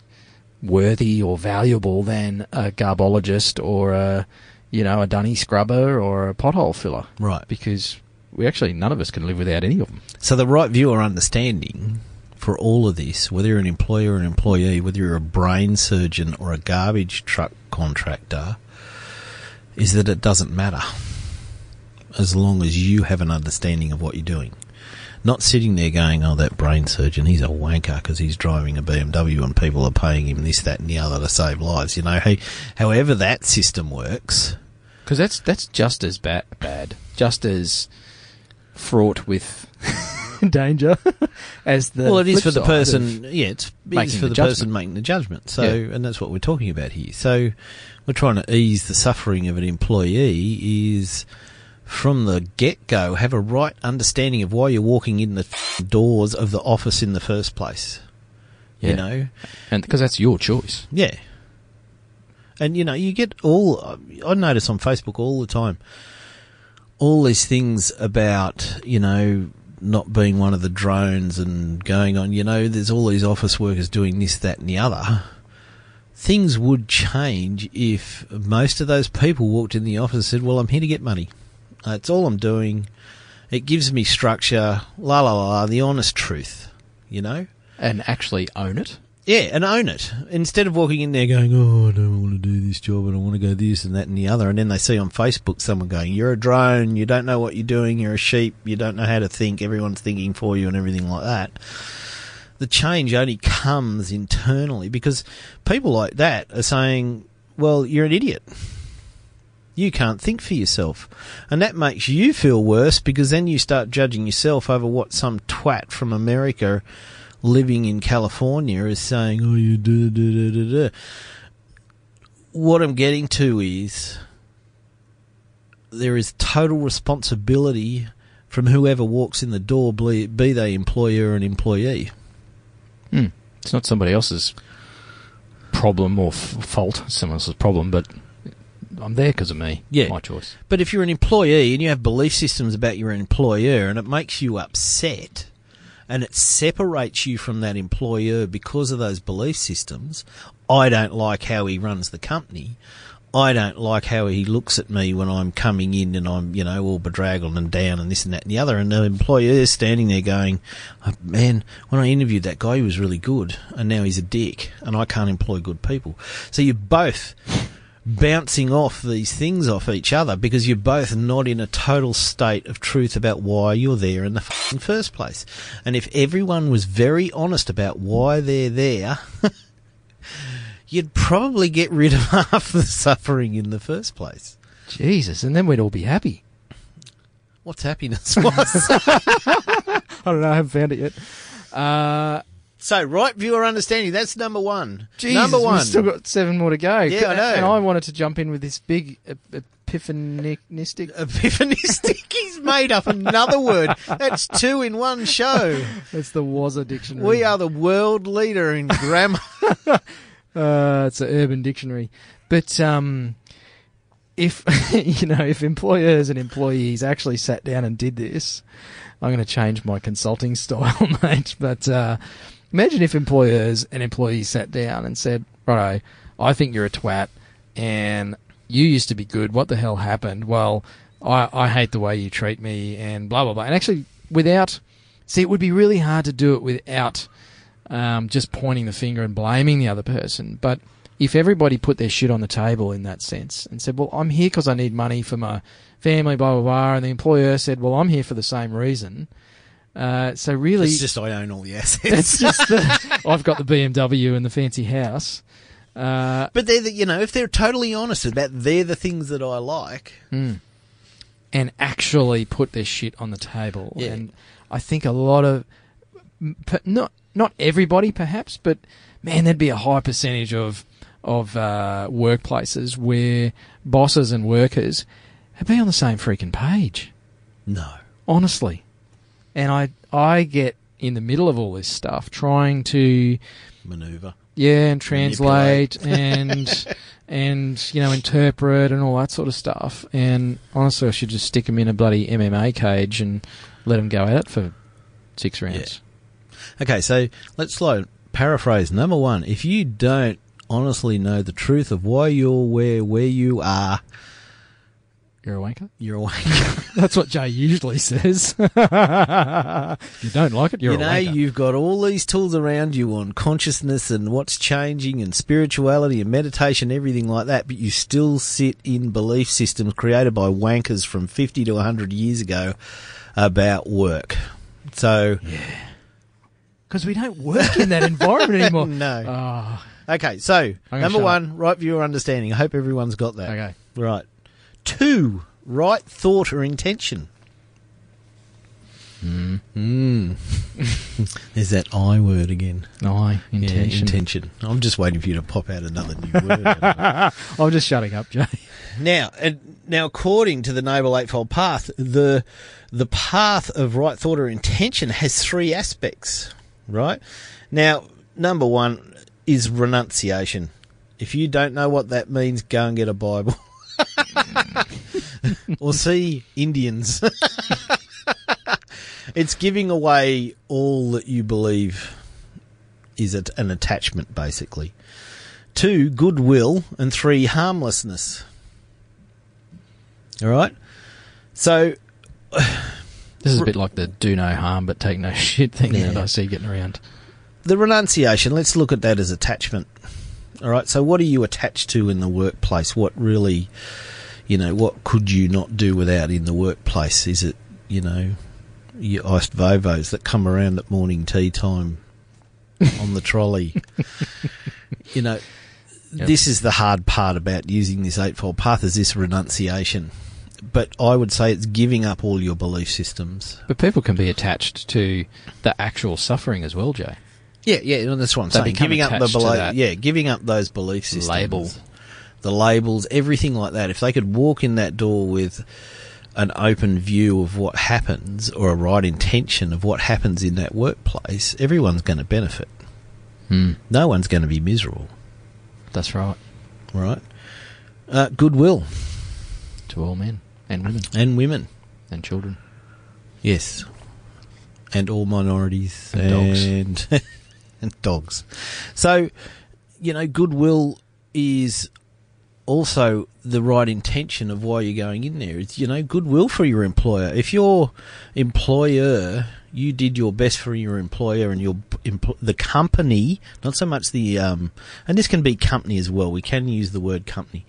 worthy or valuable than a garbologist or a, you know, a dunny scrubber or a pothole filler Right. because we actually none of us can live without any of them. So the right view or understanding for all of this, whether you're an employer or an employee, whether you're a brain surgeon or a garbage truck contractor, is that it doesn't matter as long as you have an understanding of what you're doing. Not sitting there going, oh, that brain surgeon, he's a wanker because he's driving a BMW and people are paying him this, that, and the other to save lives. You know, hey, however that system works, Because that's that's just as bad, bad, just as fraught with danger as the. well, it is for the person. Yeah, it's, it making is for the the, person making the judgment. So, Yeah. and that's what we're talking about here. So, we're trying to ease the suffering of an employee. Is from the get go have a right understanding of why you're walking in the doors of the office in the first place. Yeah. You know, and because that's your choice. yeah. And you know, you get all. I notice on Facebook all the time, all these things about you know not being one of the drones and going on. You know, there's all these office workers doing this, that, and the other. Things would change if most of those people walked in the office and said, "Well, I'm here to get money. That's all I'm doing. It gives me structure. La la la. The honest truth. You know." And actually own it. Yeah, and own it. Instead of walking in there going, oh, I don't want to do this job and I want to go this and that and the other. And then they see on Facebook someone going, you're a drone, you don't know what you're doing, you're a sheep, you don't know how to think, everyone's thinking for you and everything like that. The change only comes internally because people like that are saying, well, you're an idiot. You can't think for yourself. And that makes you feel worse because then you start judging yourself over what some twat from America living in California is saying, oh, you do, do, do, do, do. What I'm getting to is there is total responsibility from whoever walks in the door, be, be they employer and employee. Hmm. It's not somebody else's problem or f- fault, someone else's problem, but I'm there because of me. Yeah. My choice. But if you're an employee and you have belief systems about your employer and it makes you upset and it separates you from that employer because of those belief systems, I don't like how he runs the company. I don't like how he looks at me when I'm coming in and I'm, you know, all bedraggled and down and this and that and the other. And the employer is standing there going, oh, man, when I interviewed that guy, he was really good and now he's a dick and I can't employ good people. So you're both bouncing off these things off each other because you're both not in a total state of truth about why you're there in the first place. And if everyone was very honest about why they're there, you'd probably get rid of half the suffering in the first place. Jesus, and then we'd all be happy. What's happiness was? I don't know. I haven't found it yet. Uh, so, right viewer understanding, that's number one. Jesus, number one. We've still got seven more to go. Yeah, I know. And I wanted to jump in with this big ep- epiphanistic. Epiphanistic. He's made up another word. That's two in one show. It's the Wazza dictionary. We are the world leader in grammar. Uh, it's an urban dictionary. But um, if you know, if employers and employees actually sat down and did this, I'm going to change my consulting style, mate. But uh, imagine if employers and employees sat down and said, "Righto, I think you're a twat, and you used to be good. What the hell happened? Well, I, I hate the way you treat me, and blah blah blah." And actually, without see, it would be really hard to do it without um, just pointing the finger and blaming the other person. But if everybody put their shit on the table in that sense and said, "Well, I'm here because I need money for my family," blah blah blah, and the employer said, "Well, I'm here for the same reason," uh, so really, It's just I own all the assets. it's just the, I've got the BMW and the fancy house. Uh, But they're the, you know, if they're totally honest about they're the things that I like. Mm. and actually put their shit on the table. Yeah. And I think a lot of not not everybody perhaps, but man, there'd be a high percentage of of uh, workplaces where bosses and workers have been on the same freaking page. No. honestly. And I I get in the middle of all this stuff trying to Maneuver. yeah and translate and and you know interpret and all that sort of stuff. And honestly, I should just stick them in a bloody MMA cage and let them go at it for six rounds. Okay, so let's slow paraphrase. Number one, if you don't honestly know the truth of why you're where where you are, You're a wanker. you're a wanker. That's what Jay usually says. if you don't like it, you're you know, a wanker. you've got all these tools around you on consciousness and what's changing and spirituality and meditation, everything like that, but you still sit in belief systems created by wankers from 50 to 100 years ago about work. So, Because we don't work in that environment anymore. no. Ah, Okay, so number one, right view or understanding. I hope everyone's got that. okay. Right. Two, right thought or intention. Mm. There's that I word again. I Yeah, intention. intention. I'm just waiting for you to pop out another new word. I'm just shutting up, Jay. now, and now, according to the Noble Eightfold Path, the the path of right thought or intention has three aspects. Right. Now, number one is renunciation. If you don't know what that means, go and get a Bible. or see Indians. it's giving away all that you believe is a, an attachment, basically. Two, goodwill. And three, harmlessness. All right? So, This is a bit like the do no harm but take no shit thing Yeah. that I see getting around. the renunciation, let's look at that as attachment. All right, so what are you attached to in the workplace? What really, you know, what could you not do without in the workplace? Is it, you know, your iced Vovos that come around at morning tea time on the trolley? you know, Yep. this is the hard part about using this eightfold path is this renunciation. But I would say it's giving up all your belief systems. But people can be attached to the actual suffering as well, Jay. Yeah, yeah, no, that's what I'm They saying. become Giving up the attached to belief, that yeah, giving up those belief systems, label. the labels, everything like that. If they could walk in that door with an open view of what happens or a right intention of what happens in that workplace, everyone's going to benefit. Hmm. No one's going to be miserable, That's right. right? Uh, goodwill To all men and women and women, and children. yes, and all minorities And dogs. and and dogs. So, you know, goodwill is also the right intention of why you're going in there. It's, you know, goodwill for your employer. If your employer, you did your best for your employer and your the company, not so much the, um, and this can be company as well. We can use the word company.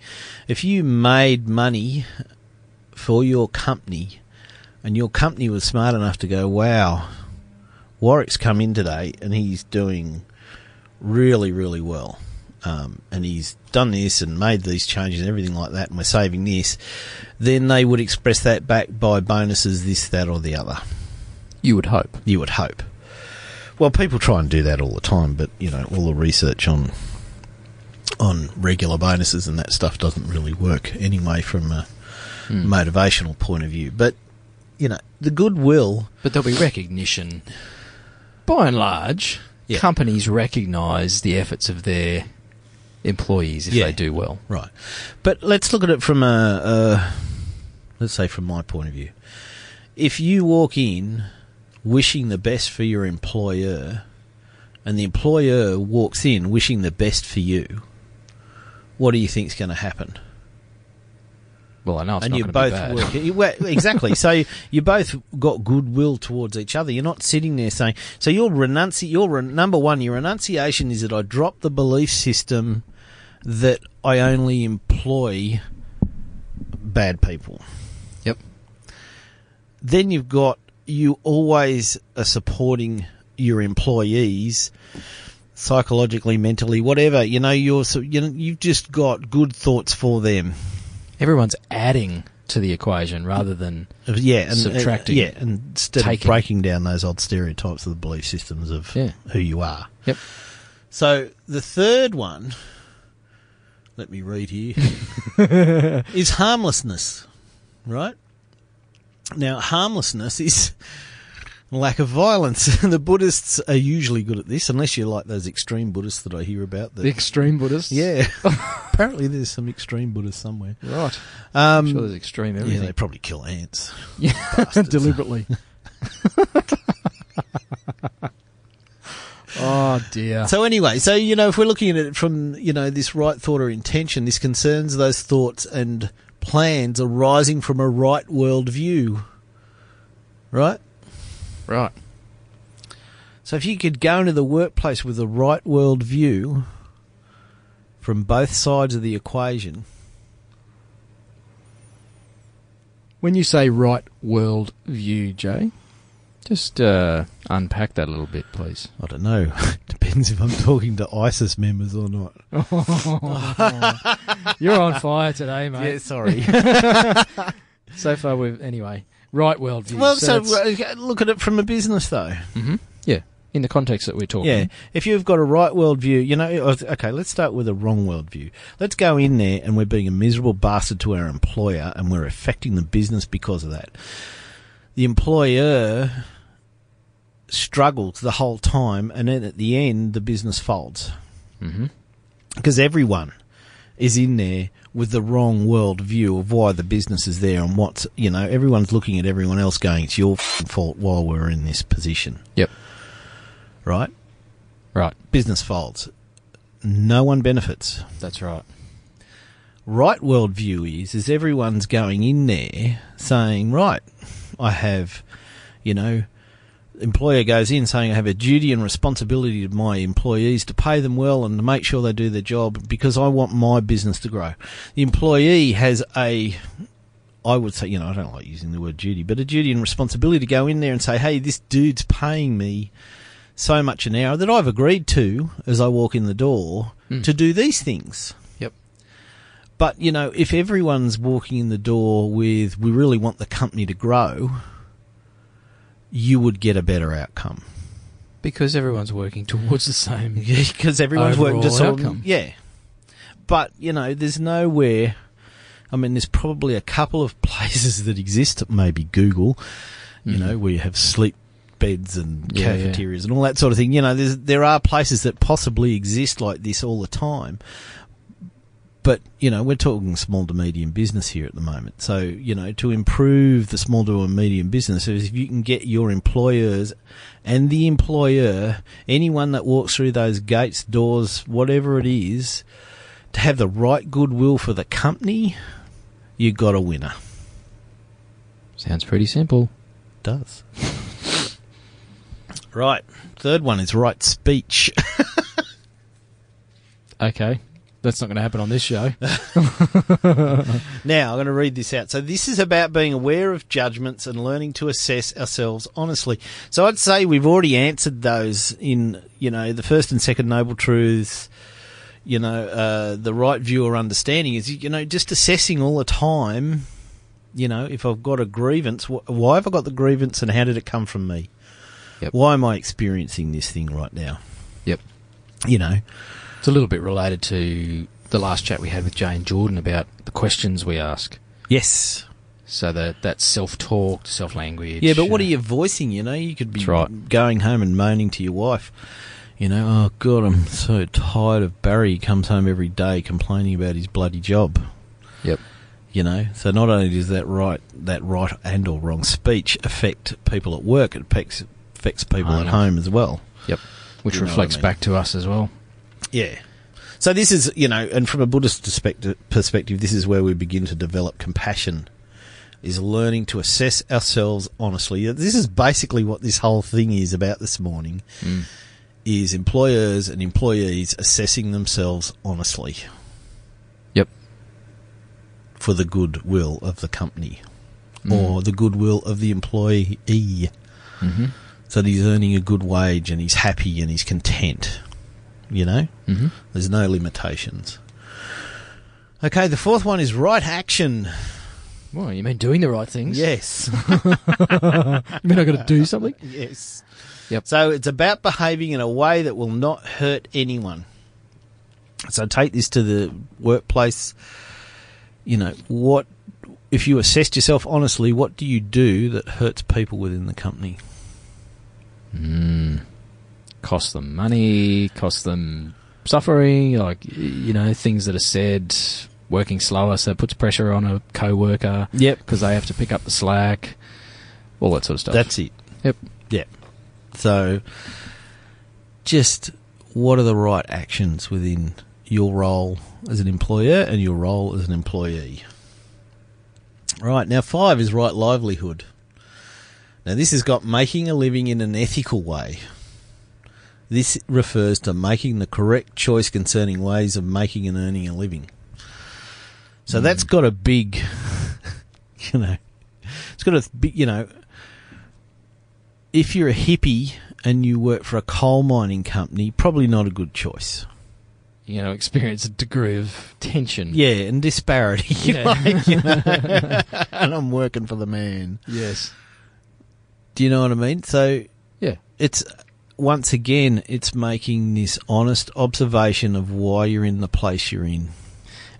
If you made money for your company and your company was smart enough to go, wow, Warwick's come in today and he's doing really, really well. Um, and he's done this and made these changes and everything like that, and we're saving this, then they would express that back by bonuses, this, that, or the other. You would hope. You would hope. Well, people try and do that all the time, but you know, all the research on on regular bonuses and that stuff doesn't really work anyway from a Hmm. motivational point of view. But you know, the goodwill But there'll be recognition. By and large, Yeah. companies recognise the efforts of their employees if Yeah. they do well. Right. But let's look at it from a, a let's say from my point of view. If you walk in wishing the best for your employer and the employer walks in wishing the best for you, what do you think's going to happen? Well, I know it's and you both work well, exactly. so you both got goodwill towards each other. You're not sitting there saying. So your renunci your re- number one, your renunciation is that I drop the belief system that I only employ bad people. Yep. Then you've got you always are supporting your employees psychologically, mentally, whatever. You know, you're so you know, you've just got good thoughts for them. Everyone's adding to the equation rather than Yeah, and Subtracting. Uh, yeah, and instead Taking. of breaking down those old stereotypes of the belief systems of Yeah. who you are. Yep. So the third one let me read here, is harmlessness, right? Now, harmlessness is lack of violence. the Buddhists are usually good at this, unless you're like those extreme Buddhists that I hear about. That, The extreme Buddhists. yeah, apparently there's some extreme Buddhists somewhere. Right. Um, I'm sure there's extreme everything. yeah, they probably kill ants. Yeah, deliberately. oh dear. So anyway, so you know, if we're looking at it from you know this right thought or intention, this concerns those thoughts and plans arising from a right world view, right? Right. So if you could go into the workplace with a right world view from both sides of the equation, When you say right world view, Jay, just uh, unpack that a little bit, please. I don't know. Depends if I'm talking to ISIS members or not. You're on fire today, mate. Yeah, sorry. So far, we've anyway right world view. well, so, that's- uh, look at it from a business though. Mhm. yeah, in the context that we're talking. Yeah, if you've got a right worldview, you know, okay, let's start with a wrong worldview. Let's go in there and we're being a miserable bastard to our employer and we're affecting the business because of that. The employer struggles the whole time and then at the end the business folds. Mm-hmm. Because everyone is in there with the wrong world view of why the business is there and what's, you know, everyone's looking at everyone else going, it's your fault while we're in this position. Yep. Right? Right. business folds. No one benefits. That's right. Right worldview is is everyone's going in there saying, right, I have, you know, employer goes in saying I have a duty and responsibility to my employees to pay them well and to make sure they do their job because I want my business to grow. The employee has a I would say, you know, I don't like using the word duty, but a duty and responsibility to go in there and say, hey, this dude's paying me so much an hour that I've agreed to as I walk in the door Mm. to do these things. Yep. But, you know, if everyone's walking in the door with, we really want the company to grow, you would get a better outcome. Because everyone's working towards the same. Because everyone's working to Overall solve outcome. Yeah. But, you know, there's nowhere. I mean, there's probably a couple of places that exist, maybe Google, you Mhm. know, where you have sleep beds and Yeah, yeah. cafeterias and all that sort of thing. You know, there's, there are places that possibly exist like this all the time. But, you know, we're talking small to medium business here at the moment. So, you know, to improve the small to medium business, is if you can get your employers and the employer, anyone that walks through those gates, doors, whatever it is, to have the right goodwill for the company, you got a winner. Sounds pretty simple. does. right. Third one is right speech. Okay. That's not going to happen on this show. Now, I'm going to read this out. So, this is about being aware of judgments and learning to assess ourselves honestly. So, I'd say we've already answered those in, you know, the first and second noble truths, you know, uh, the right view or understanding is, you know, just assessing all the time, you know, if I've got a grievance, wh- why have I got the grievance and how did it come from me? Yep. Why am I experiencing this thing right now? Yep. You know, It's a little bit related to the last chat we had with Jane Jordan about the questions we ask. yes. So that that self talk, self language. Yeah, but what are you voicing? You know, you could be right. going home and moaning to your wife. You know, oh God, I'm so tired of Barry. He comes home every day complaining about his bloody job. Yep. You know, so not only does that right, that right and or wrong speech affect people at work, it affects affects people at home as well. Yep. Which You what I reflects mean. back to us as well. Yeah. So this is, you know, and from a Buddhist perspective, perspective, this is where we begin to develop compassion. Is learning to assess ourselves honestly. This is basically what this whole thing is about this morning. Mm. Is employers and employees assessing themselves honestly Yep. for the goodwill of the company Mm. or the goodwill of the employee, Mm-hmm. so that he's earning a good wage and he's happy and he's content. You know. Mm-hmm. There's no limitations. Okay, the fourth one is right action. Well, you mean doing the right things? Yes. You mean I got to do something? yes. Yep. So it's about behaving in a way that will not hurt anyone. So take this to the workplace. You know, what if you assessed yourself honestly, what do you do that hurts people within the company? Mm. Cost them money, cost them suffering, like, you know, things that are said, working slower, so it puts pressure on a co worker Yep. because they have to pick up the slack, all that sort of stuff. That's it. Yep. Yep. So, just what are the right actions within your role as an employer and your role as an employee? Right, now five is right livelihood. Now, this has got making a living in an ethical way. This refers to making the correct choice concerning ways of making and earning a living. So hmm. that's got a big, you know, it's got a big, you know, if you're a hippie and you work for a coal mining company, probably not a good choice. you know, experience a degree of tension. Yeah, and disparity. Yeah. like, you know, and I'm working for the man. Yes. Do you know what I mean? So Yeah. it's once again, it's making this honest observation of why you're in the place you're in.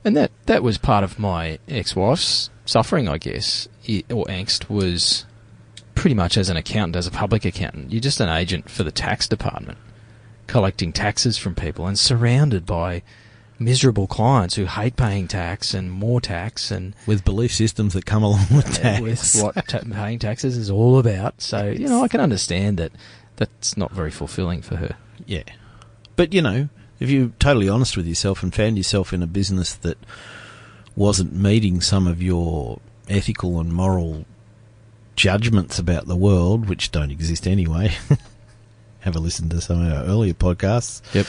And that that was part of my ex-wife's suffering, I guess, or angst was pretty much as an accountant, as a public accountant, you're just an agent for the tax department, collecting taxes from people and surrounded by miserable clients who hate paying tax and more tax and With belief systems that come along with tax. with what ta- paying taxes is all about. So you know, I can understand that that's not very fulfilling for her. Yeah. But, you know, if you're totally honest with yourself and found yourself in a business that wasn't meeting some of your ethical and moral judgments about the world, which don't exist anyway, have a listen to some of our earlier podcasts, Yep.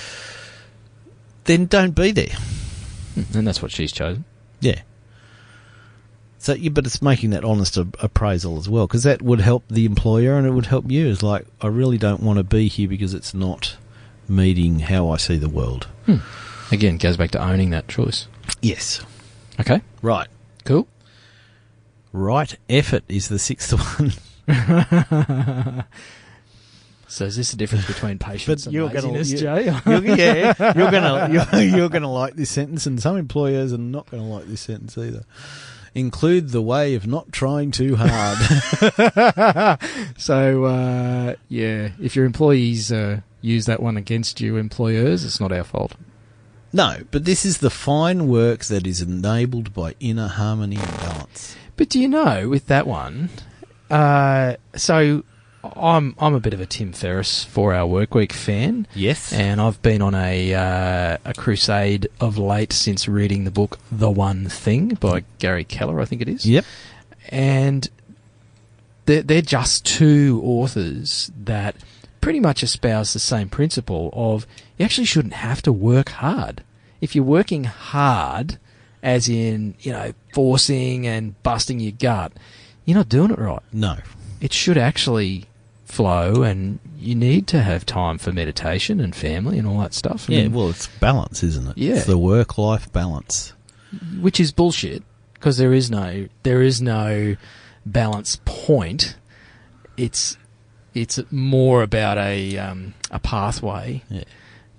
then don't be there. Hmm, and that's what she's chosen. Yeah. So, but it's making that honest appraisal as well, because that would help the employer and it would help you. It's like, I really don't want to be here because it's not meeting how I see the world. Hmm. Again, goes back to owning that choice. Yes. Okay, Right. cool. Right effort is the sixth one. So is this the difference between patience But and you're gonna- laziness, you- Jay? You're, yeah, you're gonna you're, you're gonna like this sentence, and some employers are not gonna like this sentence either. Include the way of not trying too hard. so uh, yeah, if your employees uh, use that one against you, employers, it's not our fault. no, but this is the fine work that is enabled by inner harmony and balance. But do you know with that one? Uh, so I'm I'm a bit of a Tim Ferriss four hour workweek fan. Yes. And I've been on a uh, a crusade of late since reading the book The One Thing by Gary Keller, I think it is. Yep. And they're, they're just two authors that pretty much espouse the same principle of you actually shouldn't have to work hard. If you're working hard, as in, you know, forcing and busting your gut, you're not doing it right. No. It should actually flow and you need to have time for meditation and family and all that stuff. I Yeah. mean, Well, it's balance, isn't it? Yeah. It's the work-life balance. which is bullshit because there is no there is no balance point. It's it's more about a um, a pathway. Yeah.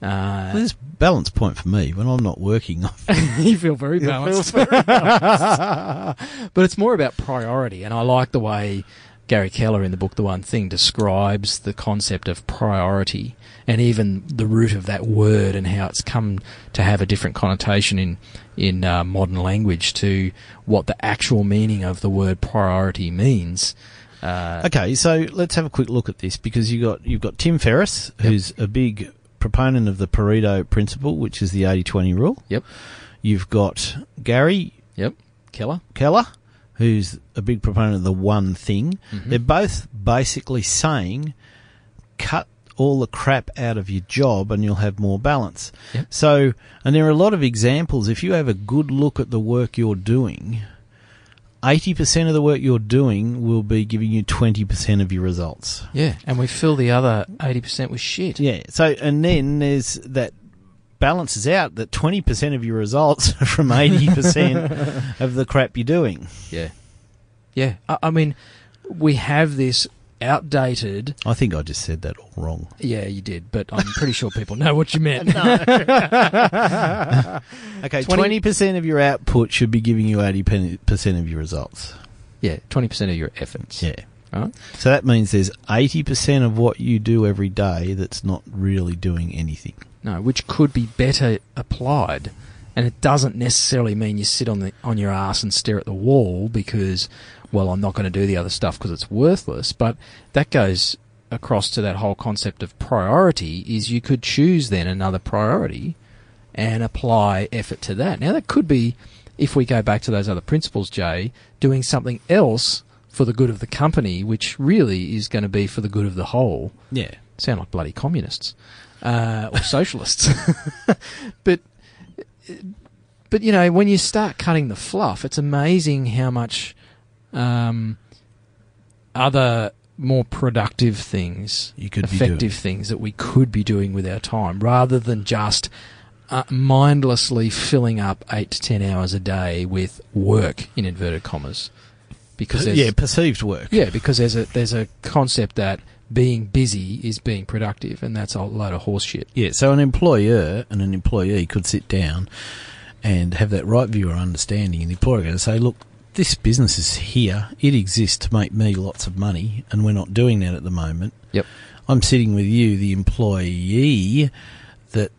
Uh, Well, there's balance point for me when I'm not working. you feel very balanced. but it's more about priority, and I like the way Gary Keller in the book The One Thing describes the concept of priority and even the root of that word and how it's come to have a different connotation in in uh, modern language to what the actual meaning of the word priority means. Uh, Okay, so let's have a quick look at this because you got you've got Tim Ferriss, who's a big proponent of the Pareto principle, which is the 80-20 rule. Yep. You've got Gary Yep, Keller. Keller, who's a big proponent of the one thing. Mhm. They're both basically saying cut all the crap out of your job and you'll have more balance. Yep. So, and there are a lot of examples. If you have a good look at the work you're doing, 80% of the work you're doing will be giving you 20% of your results. Yeah, and we fill the other eighty percent with shit. Yeah. So, and then there's that balances out that 20% of your results are from 80% of the crap you're doing. Yeah. Yeah. I, I mean, we have this outdated. I think I just said that all wrong. Yeah, you did, but I'm pretty sure people know what you meant. Okay, 20 20% of your output should be giving you 80% of your results. yeah, 20% of your efforts. Yeah. Right? So that means there's 80% of what you do every day that's not really doing anything. No, which could be better applied. And it doesn't necessarily mean you sit on the on your ass and stare at the wall because, well, I'm not going to do the other stuff because it's worthless. But that goes across to that whole concept of priority. Is you could choose then another priority and apply effort to that. Now that could be, if we go back to those other principles, Jay, doing something else for the good of the company, which really is going to be for the good of the whole Yeah. sound like bloody communists uh, or socialists. but but you know when you start cutting the fluff, it's amazing how much um, other more productive things, You could be effective doing. things that we could be doing with our time, rather than just. Uh, mindlessly filling up eight to ten hours a day with work in inverted commas, because Yeah, perceived work. yeah, because there's a there's a concept that being busy is being productive, and that's a load of horseshit. Yeah, so an employer and an employee could sit down and have that right view or understanding, and the employer going to say, look, this business is here, it exists to make me lots of money, and we're not doing that at the moment. Yep. I'm sitting with you, the employee, that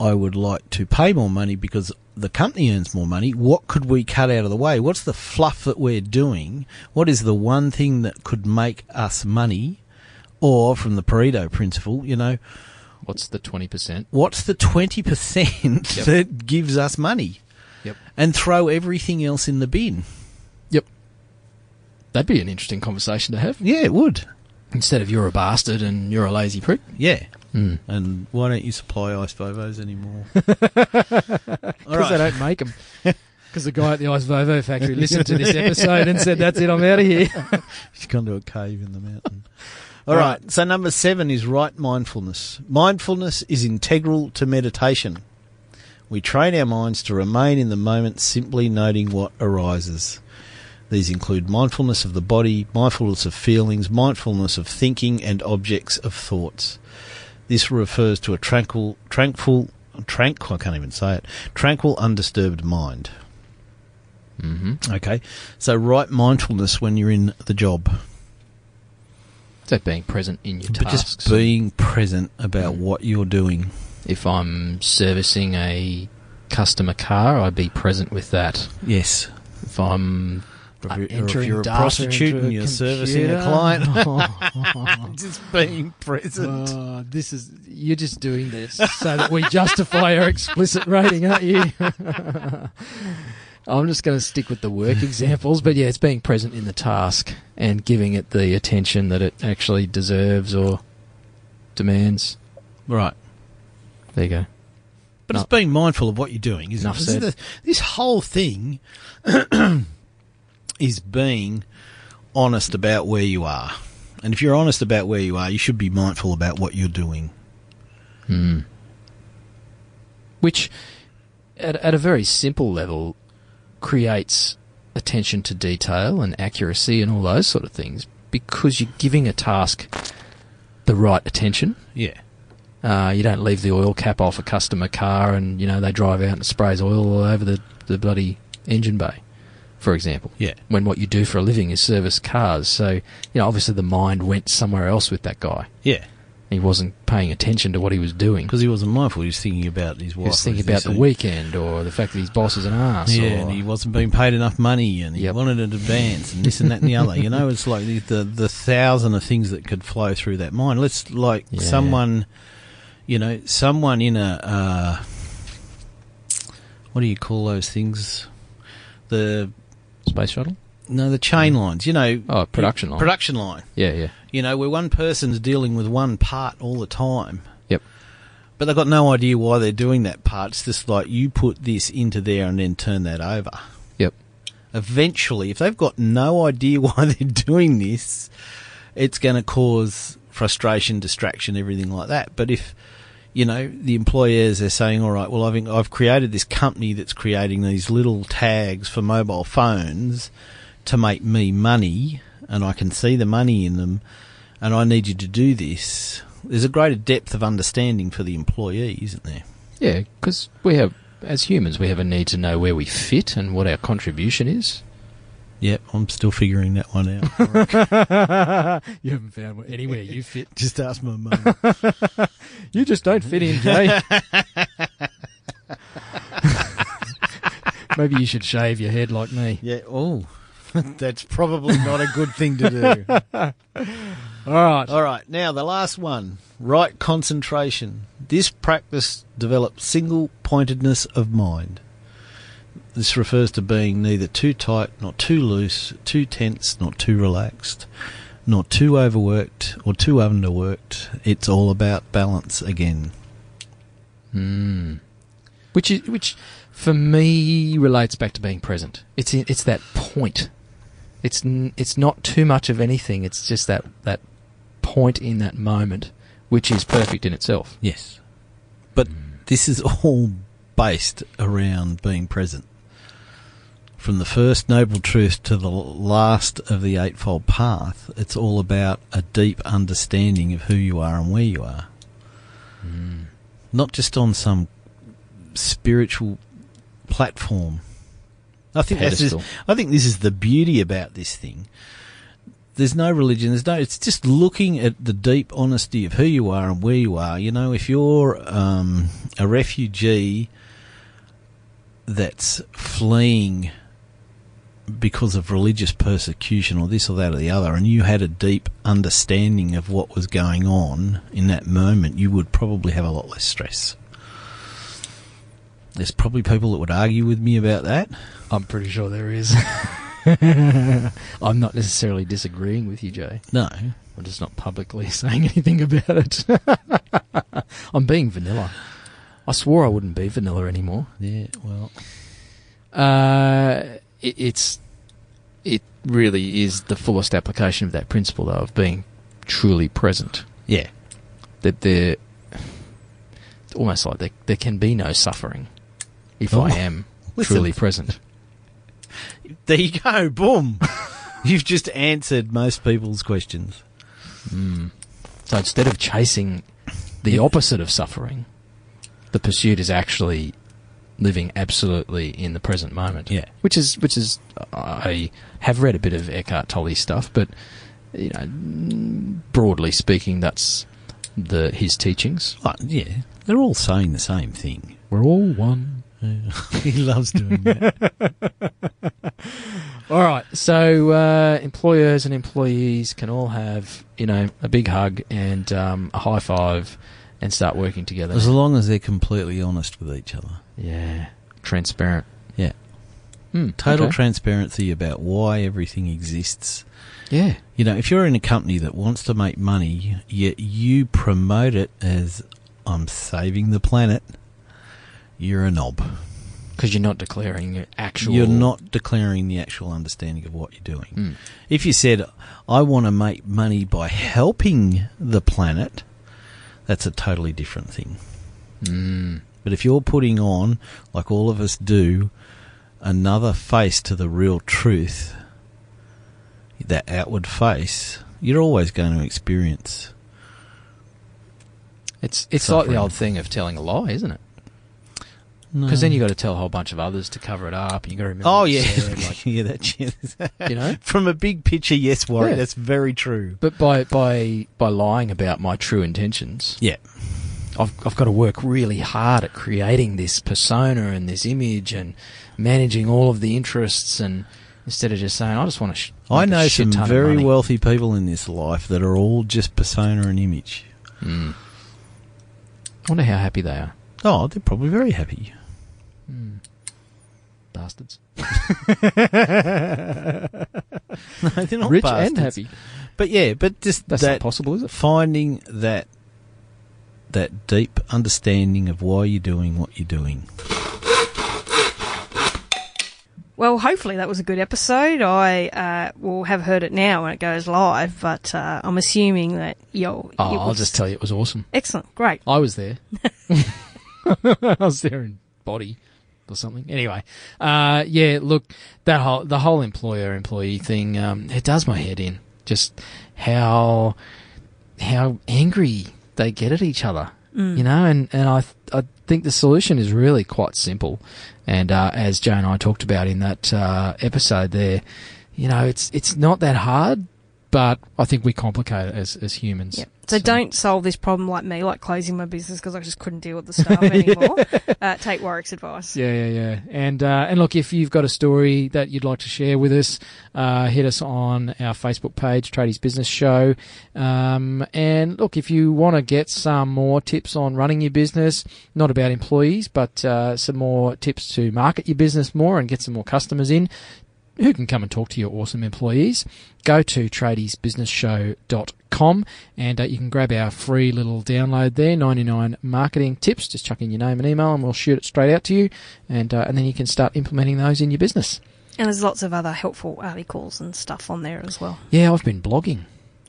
I would like to pay more money because the company earns more money. What could we cut out of the way? What's the fluff that we're doing? What is the one thing that could make us money? Or from the Pareto principle, you know, What's the twenty percent? what's the 20% Yep. that gives us money? Yep. And throw everything else in the bin. Yep. That'd be an interesting conversation to have. Yeah, it would. Instead of you're a bastard and you're a lazy prick. Yeah. Mm. And why don't you supply ice Vovos anymore? Because they don't make them. Because the guy at the Ice Vovo factory listened to this episode and said, "That's it, I'm out of here." She's gone to a cave in the mountain. All right. So number seven is right mindfulness. Mindfulness is integral to meditation. We train our minds to remain in the moment, simply noting what arises. These include mindfulness of the body, mindfulness of feelings, mindfulness of thinking, and objects of thoughts. This refers to a tranquil, tranquil, tranquil. I can't even say it. Tranquil, undisturbed mind. mm-hmm. Okay. So right mindfulness when you're in the job. So being present in your But tasks. just being present about Mm. what you're doing. if I'm servicing a customer car, I'd be present with that. Yes. If I'm Or uh, if, you're- or if entering you're a prostitute and you're servicing a computer. client, just being present. Oh, this is you're just doing this so that we justify our explicit rating, aren't you? I'm just going to stick with the work examples, but yeah, it's being present in the task and giving it the attention that it actually deserves or demands. right. There you go. But No. it's being mindful of what you're doing, isn't Enough it? said. This, this whole thing is being honest about where you are. And if you're honest about where you are, you should be mindful about what you're doing. Hmm. Which, at, at a very simple level, creates attention to detail and accuracy and all those sort of things because you're giving a task the right attention. Yeah. Uh, you don't leave the oil cap off a customer car and, you know, they drive out and sprays oil all over the, the bloody engine bay, for example. Yeah. When what you do for a living is service cars. So, you know, obviously the mind went somewhere else with that guy. Yeah. He wasn't paying attention to what he was doing. Because he wasn't mindful. He was thinking about his wife. He was thinking about the weekend or the fact that his boss is an ass. Yeah, or, and he wasn't being paid enough money, and he Yep. wanted an advance, and this and that and the other. You know, it's like the, the the thousand of things that could flow through that mind. Let's like Yeah. someone, you know, someone in a uh, what do you call those things? The space shuttle. No, the chain hmm. lines. You know, Oh, production line. production line. Yeah, yeah. You know, where one person's dealing with one part all the time. Yep. But they've got no idea why they're doing that part. It's just like you put this into there and then turn that over. Yep. Eventually, if they've got no idea why they're doing this, it's going to cause frustration, distraction, everything like that. But if you know the employers are saying, "All right, well, I've I've created this company that's creating these little tags for mobile phones to make me money," and I can see the money in them, and I need you to do this. There's a greater depth of understanding for the employee, isn't there? Yeah, because we have, as humans, we have a need to know where we fit and what our contribution is. Yep, I'm still figuring that one out. you haven't found anywhere you fit. Just ask my mum. You just don't fit in, Jay. Maybe you should shave your head like me. yeah. Oh, that's probably not a good thing to do. All right. All right, now the last one right concentration. This practice develops single pointedness of mind. This refers to being neither too tight, nor too loose, too tense, not too relaxed, not too overworked or too underworked. It's all about balance again. Mm. Which is which for me relates back to being present. It's it's that point. It's n- it's not too much of anything. It's just that that point in that moment, which is perfect in itself. Yes. But this is all based around being present. From the first noble truth to the last of the Eightfold Path, it's all about a deep understanding of who you are and where you are. Mm. Not just on some spiritual platform. I think that's just, Pedestal. I think this is the beauty about this thing. There's no religion. There's no. It's just looking at the deep honesty of who you are and where you are. You know, if you're um, a refugee that's fleeing because of religious persecution or this or that or the other, and you had a deep understanding of what was going on in that moment, you would probably have a lot less stress. There's probably people that would argue with me about that. I'm pretty sure there is. I'm not necessarily disagreeing with you, Jay. No, I'm just not publicly saying anything about it. I'm being vanilla. I swore I wouldn't be vanilla anymore. yeah, well, Uh, it, it's it really is the fullest application of that principle, though, of being truly present. yeah, That there, it's almost like there, there can be no suffering if Oh, I am listen. truly present. there you go, boom. You've just answered most people's questions. Mm. So instead of chasing the opposite of suffering, the pursuit is actually living absolutely in the present moment. Yeah. which is which is I have read a bit of Eckhart Tolle stuff, but you know, broadly speaking, that's the his teachings. Oh, yeah, they're all saying the same thing. We're all one. he loves doing that. All right, so uh, employers and employees can all have you know a big hug and um, a high five and start working together. As long as they're completely honest with each other. Yeah, transparent. Yeah. Hmm, Total okay. transparency about why everything exists. yeah, You know, if you're in a company that wants to make money, yet you promote it as I'm saving the planet, you're a knob. because you're not declaring your actual. You're not declaring the actual understanding of what you're doing. Hmm. If you said, I want to make money by helping the planet, that's a totally different thing. Mm. But if you're putting on, like all of us do, another face to the real truth, that outward face, you're always going to experience. It's it's like the old thing of telling a lie, isn't it? Because then you got to tell a whole bunch of others to cover it up. and You got to remember. Oh yeah, said, like, yeah, that's you know. from a big picture. Yes, Warren, Yeah. that's very true. But by by by lying about my true intentions, Yeah, I've I've got to work really hard at creating this persona and this image and managing all of the interests and instead of just saying I just want to. Sh- I know some very wealthy people in this life that are all just persona and image. Mm. I wonder how happy they are. Oh, they're probably very happy. Mm. Bastards. No, they're not Rich bastards. and happy. But yeah, but just That's that not possible, is it? finding that that deep understanding of why you're doing what you're doing. Well, hopefully that was a good episode. I uh, will have heard it now when it goes live, but uh, I'm assuming that yo. Oh, it I'll just tell you, it was awesome. excellent, great. I was there. I was there in body. Or something. Anyway, uh, yeah, look, that whole the whole employer employee thing, um, it does my head in. Just how how angry they get at each other, you know, and and I I think the solution is really quite simple, and uh, as Joe and I talked about in that uh, episode there, you know, it's it's not that hard, but I think we complicate it as as humans. Yep. So, don't solve this problem like me, like closing my business because I just couldn't deal with the staff anymore. uh, take Warwick's advice. Yeah, yeah, yeah. And uh, and look, if you've got a story that you'd like to share with us, uh, hit us on our Facebook page, Tradies Business Show. Um, and look, if you want to get some more tips on running your business, not about employees, but uh, some more tips to market your business more and get some more customers in, who can come and talk to your awesome employees, go to tradiesbusinessshow.com and uh, you can grab our free little download there 99 marketing tips. Just chuck in your name and email and we'll shoot it straight out to you. And, uh, and then you can start implementing those in your business. And there's lots of other helpful articles and stuff on there as well. Yeah, I've been blogging.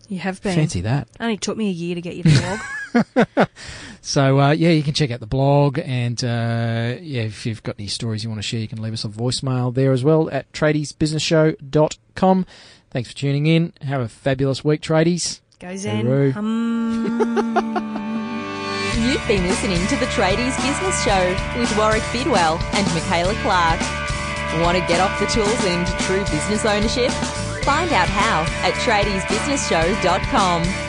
You have been. Fancy that. Only took me a year to get you to blog. So uh, yeah, you can check out the blog, and uh, yeah, if you've got any stories you want to share, you can leave us a voicemail there as well at tradiesbusinessshow.com. Thanks for tuning in. Have a fabulous week, tradies. Go Zen. Hooroo. Hum. You've been listening to the Tradies Business Show with Warwick Bidwell and Michaela Clark. Want to get off the tools and into true business ownership? Find out how at tradiesbusinessshow.com.